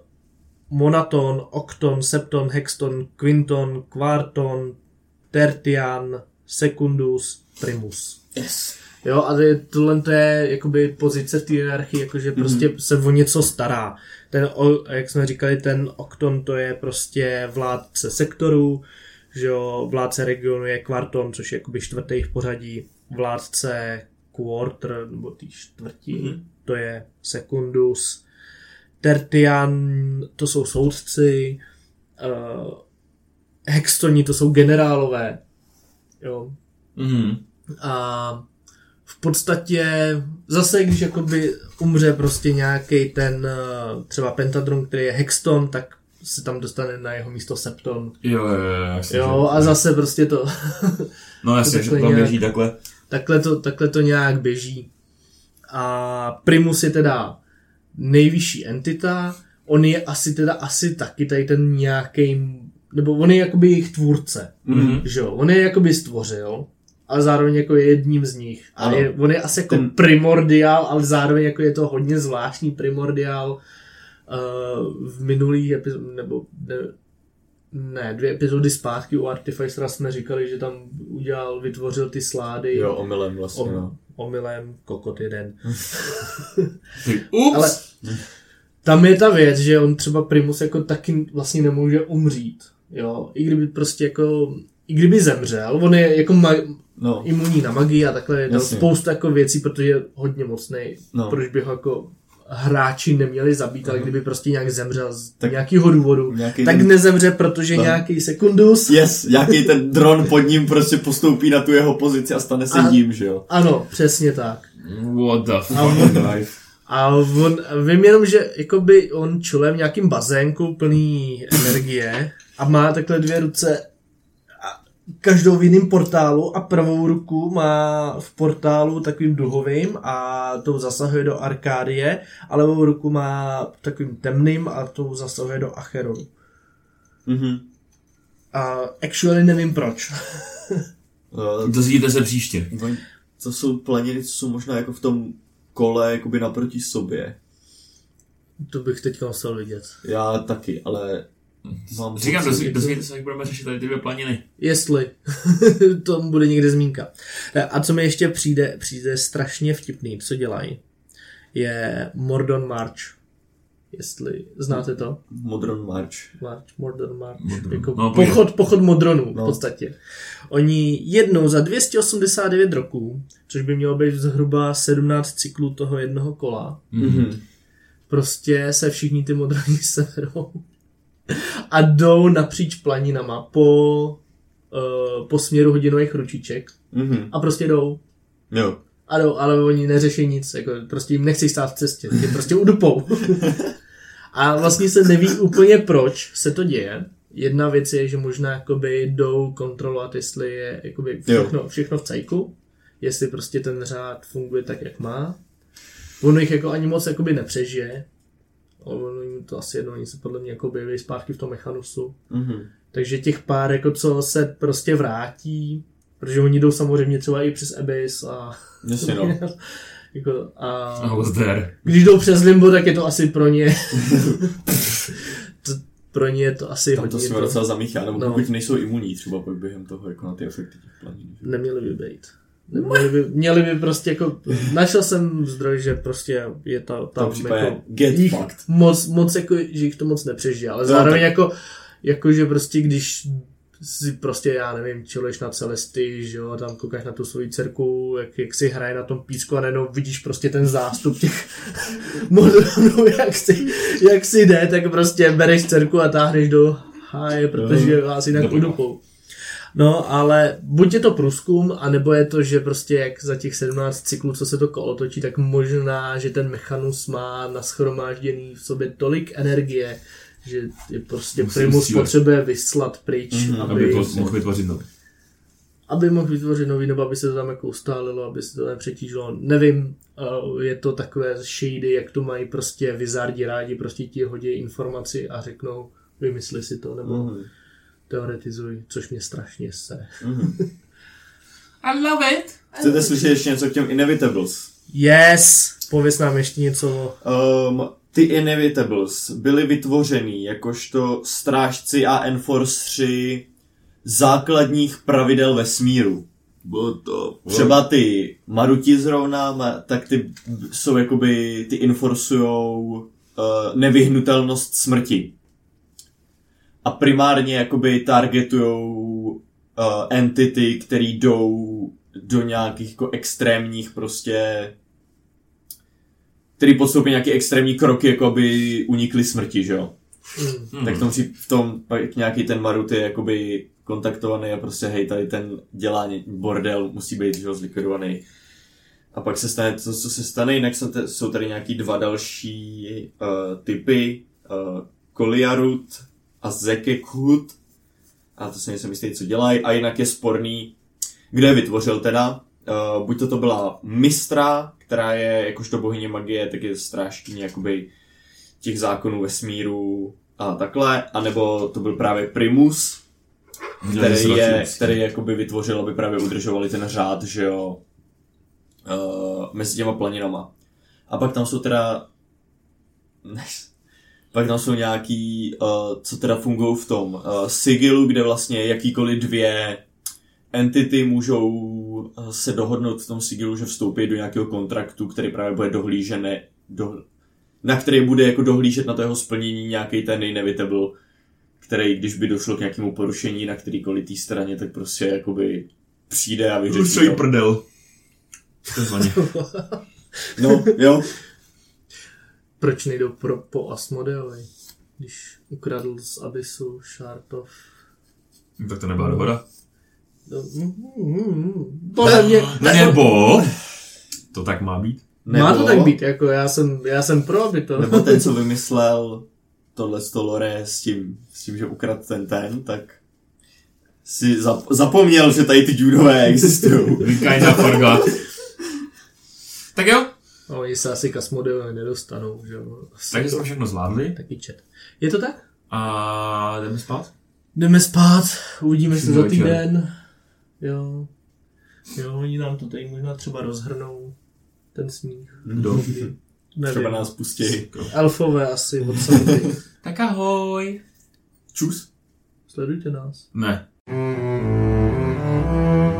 monaton, okton, septon, hexton, quinton, quarton, tertian, secundus, primus. Yes. Jo, a tohle to je jakoby pozice v té hierarchii, jakože prostě mm-hmm. se o něco stará. Ten, jak jsme říkali, ten Okton to je prostě vládce sektoru, že jo, vládce regionu je Kvarton, což je jakoby čtvrtý v pořadí, vládce Quarter, nebo tý čtvrtí, Mhm. mm-hmm. to je Secundus, Tertian, to jsou soudci, uh, Hextoni, to jsou generálové, jo, Mhm. a podstatě zase, když jakoby umře prostě nějaký ten eh, třeba pentadron, který je Hexton, tak se tam dostane na jeho místo Septon. Jo, jo, jo, jasně. Jo, a zase prostě to, No jasně, že to nějak- běží takhle. takhle to, takhle to nějak běží. A Primus je teda nejvyšší entita, on je asi teda asi taky tady ten nějaký, nebo on je jakoby jejich tvůrce. Mhm. že jo, on je jakoby stvořil, ale zároveň jako je jedním z nich. A je, on je asi jako Ten- primordiál, ale zároveň jako je to hodně zvláštní primordiál. Uh, v minulých epizodách, nebo ne, ne, dvě epizody zpátky u Artificera jsme říkali, že tam udělal, vytvořil ty slády Jo, omylem vlastně, om, no. omylem, kokot jeden. Ups! Ale tam je ta věc, že on třeba Primus jako taky vlastně nemůže umřít. Jo, i kdyby prostě jako, i kdyby zemřel, on je jako ma- No, imunní na magii a takhle je Jasně. spousta jako věcí, protože je hodně mocný. No. Proč by ho jako hráči neměli zabít, ale kdyby prostě nějak zemřel z Tak- nějakého důvodu, nějaký tak ten- nezemře, protože No. nějaký sekundus. Yes, nějaký ten dron pod ním prostě postoupí na tu jeho pozici a stane se A- tím, že jo. Ano, přesně tak. What the A fuck, life. A on, vím jenom, že jakoby on čule v nějakým bazénku plný energie a má takhle dvě ruce a každou v jiném portálu a pravou ruku má v portálu takovým duhovým a tou zasahuje do Arkádie a levou ruku má takovým temným a tou zasahuje do Acheronu. Mhm. A actually nevím proč. Dozvíte se příště. to jsou planiny, co jsou možná jako v tom kole, jakoby naproti sobě. to bych teďka musel vidět. Já taky, ale mám Říkám, dozvíte se, jak budeme řešit tady ty dvě planiny. Jestli. to bude někde zmínka. A co mi ještě přijde, přijde strašně vtipný, co dělají, je Mordon March. Jestli znáte to? Modron March. March, Mordon March. Modron. Jako No, pochod, pochod Modronů v No. podstatě. Oni jednou za 289 roků, což by mělo být zhruba 17 cyklů toho jednoho kola, Mhm. prostě se všichni ty modrani seberou a jdou napříč planinama po, uh, po směru hodinových ručiček Mhm. a prostě jdou. Jo. A jdou, ale oni neřeší nic, jako prostě jim nechci stát v cestě, je prostě udupou. a vlastně se neví úplně proč se to děje. Jedna věc je, že možná jakoby jdou kontrolovat, jestli je jakoby všechno, všechno v cajku, jestli prostě ten řád funguje tak, jak má. Ono jich jako ani moc jakoby nepřežije. Ono jim to asi jedno, oni se podle mě jako objeví zpátky v tom mechanusu. Mhm. Takže těch pár, jako co se prostě vrátí, protože oni jdou samozřejmě třeba i přes Abyss a... Jasně no. jako, a I was there. když jdou přes Limbo, tak je to asi pro ně... to, pro ně je to asi Tam to hodně. jsme to- docela zamíchá, nebo No. pokud nejsou imunní třeba pak během toho, jako na ty efekty těch planin. Neměli by být. Neměli by, měli by prostě jako, našel jsem zdroj, že prostě je ta, tom tam jako, get jich fucked. moc, moc jako, že jich to moc nepřežije, ale No, zároveň tak- jako, jako, že prostě když si prostě, já nevím, čiluješ na Celesty, že jo, tam koukáš na tu svoji dcerku, jak, jak si hraje na tom písku a najednou vidíš prostě ten zástup těch modronů, jak si, jak si jde, tak prostě bereš dcerku a táhneš do háje, protože vás jinak Dobrý. udupou. No, ale buď je to průzkum, anebo je to, že prostě jak za těch 17 cyklů, co se to kolo točí, tak možná, že ten mechanus má naschromážděný v sobě tolik energie, že je prostě Musí Primus sílet. potřebuje vyslat pryč, Mhm, aby, Aby to mohl vytvořit nový. aby mohl vytvořit nový, nebo aby se to tam jako ustálilo, aby se to nepřetížilo. Nevím, uh, je to takové shady, jak to mají prostě vizardi rádi, prostě ti hodí informaci a řeknou, vymysli si to, nebo Mhm. Teoretizuj, což mě strašně se. Mhm. I love it. Chcete slyšet ještě něco k těm Inevitables? Yes! Pověz nám ještě něco o... Um, ty Inevitables byly vytvořeny jakožto strážci a enforceři základních pravidel vesmíru. Bylo to... Třeba ty Maruti zrovna, ma- tak ty jsou jakoby, ty enforcujou uh, nevyhnutelnost smrti. A primárně jakoby targetujou uh, entity, které jdou do nějakých jako extrémních prostě který podstoupí nějaké extrémní kroky, jako aby unikly smrti, že jo? Mm. Hmm. Tak v tom, v tom pak nějaký ten Marut je jakoby kontaktovaný a prostě hej, tady ten dělá bordel, musí být že jo, zlikvidovaný. A pak se stane to, co se stane, jinak jsou, t- jsou tady nějaký dva další uh, typy, uh, Koliarut a Zekekut, a to se nejsem jistý, co dělají, a jinak je sporný, kdo je vytvořil teda, uh, buď to, to byla Mistra, která je jakožto bohyně magie, tak je strážkyně jakoby těch zákonů vesmíru a takhle, anebo to byl právě Primus, který je, který jakoby vytvořil, aby právě udržovali ten řád, že jo, uh, mezi těma planinama. A pak tam jsou teda, pak tam jsou nějaký, uh, co teda fungují v tom uh, sigilu, kde vlastně jakýkoliv dvě entity můžou uh, se dohodnout v tom sigilu, že vstoupí do nějakého kontraktu, který právě bude dohlížený, do, na který bude jako dohlížet na to jeho splnění nějaký ten inevitable, který, když by došlo k nějakému porušení na kterýkoliv té straně, tak prostě jakoby přijde a vyřeší to. prdel. No, jo. Proč nejdou pro, po Asmodeovi? Když ukradl z Abyssu Shard of... tak to nebyla dohoda. No, mm, mm, mm. Podle mě... Nebo to tak má být. Má to tak být, jako já jsem, já jsem pro, aby to... Nebo ten, co vymyslel tohle lore s tím, s tím, že ukradl ten ten, tak si zap- zapomněl, že tady ty judové existují. We kinda forgot. tak jo, No, oni se asi k Asmodeovi nedostanou, že jo. Asi takže jsme všechno zvládli Taky čet. Je to tak? a jdeme spát. Jdeme spát, uvidíme se za týden. Jo. Jo, oni nám to tady možná třeba rozhrnou. Ten smích. Kdo? Nevím. Třeba nás pustí. Elfové asi od. Tak ahoj. Čus. Sledujte nás. Ne. Mm.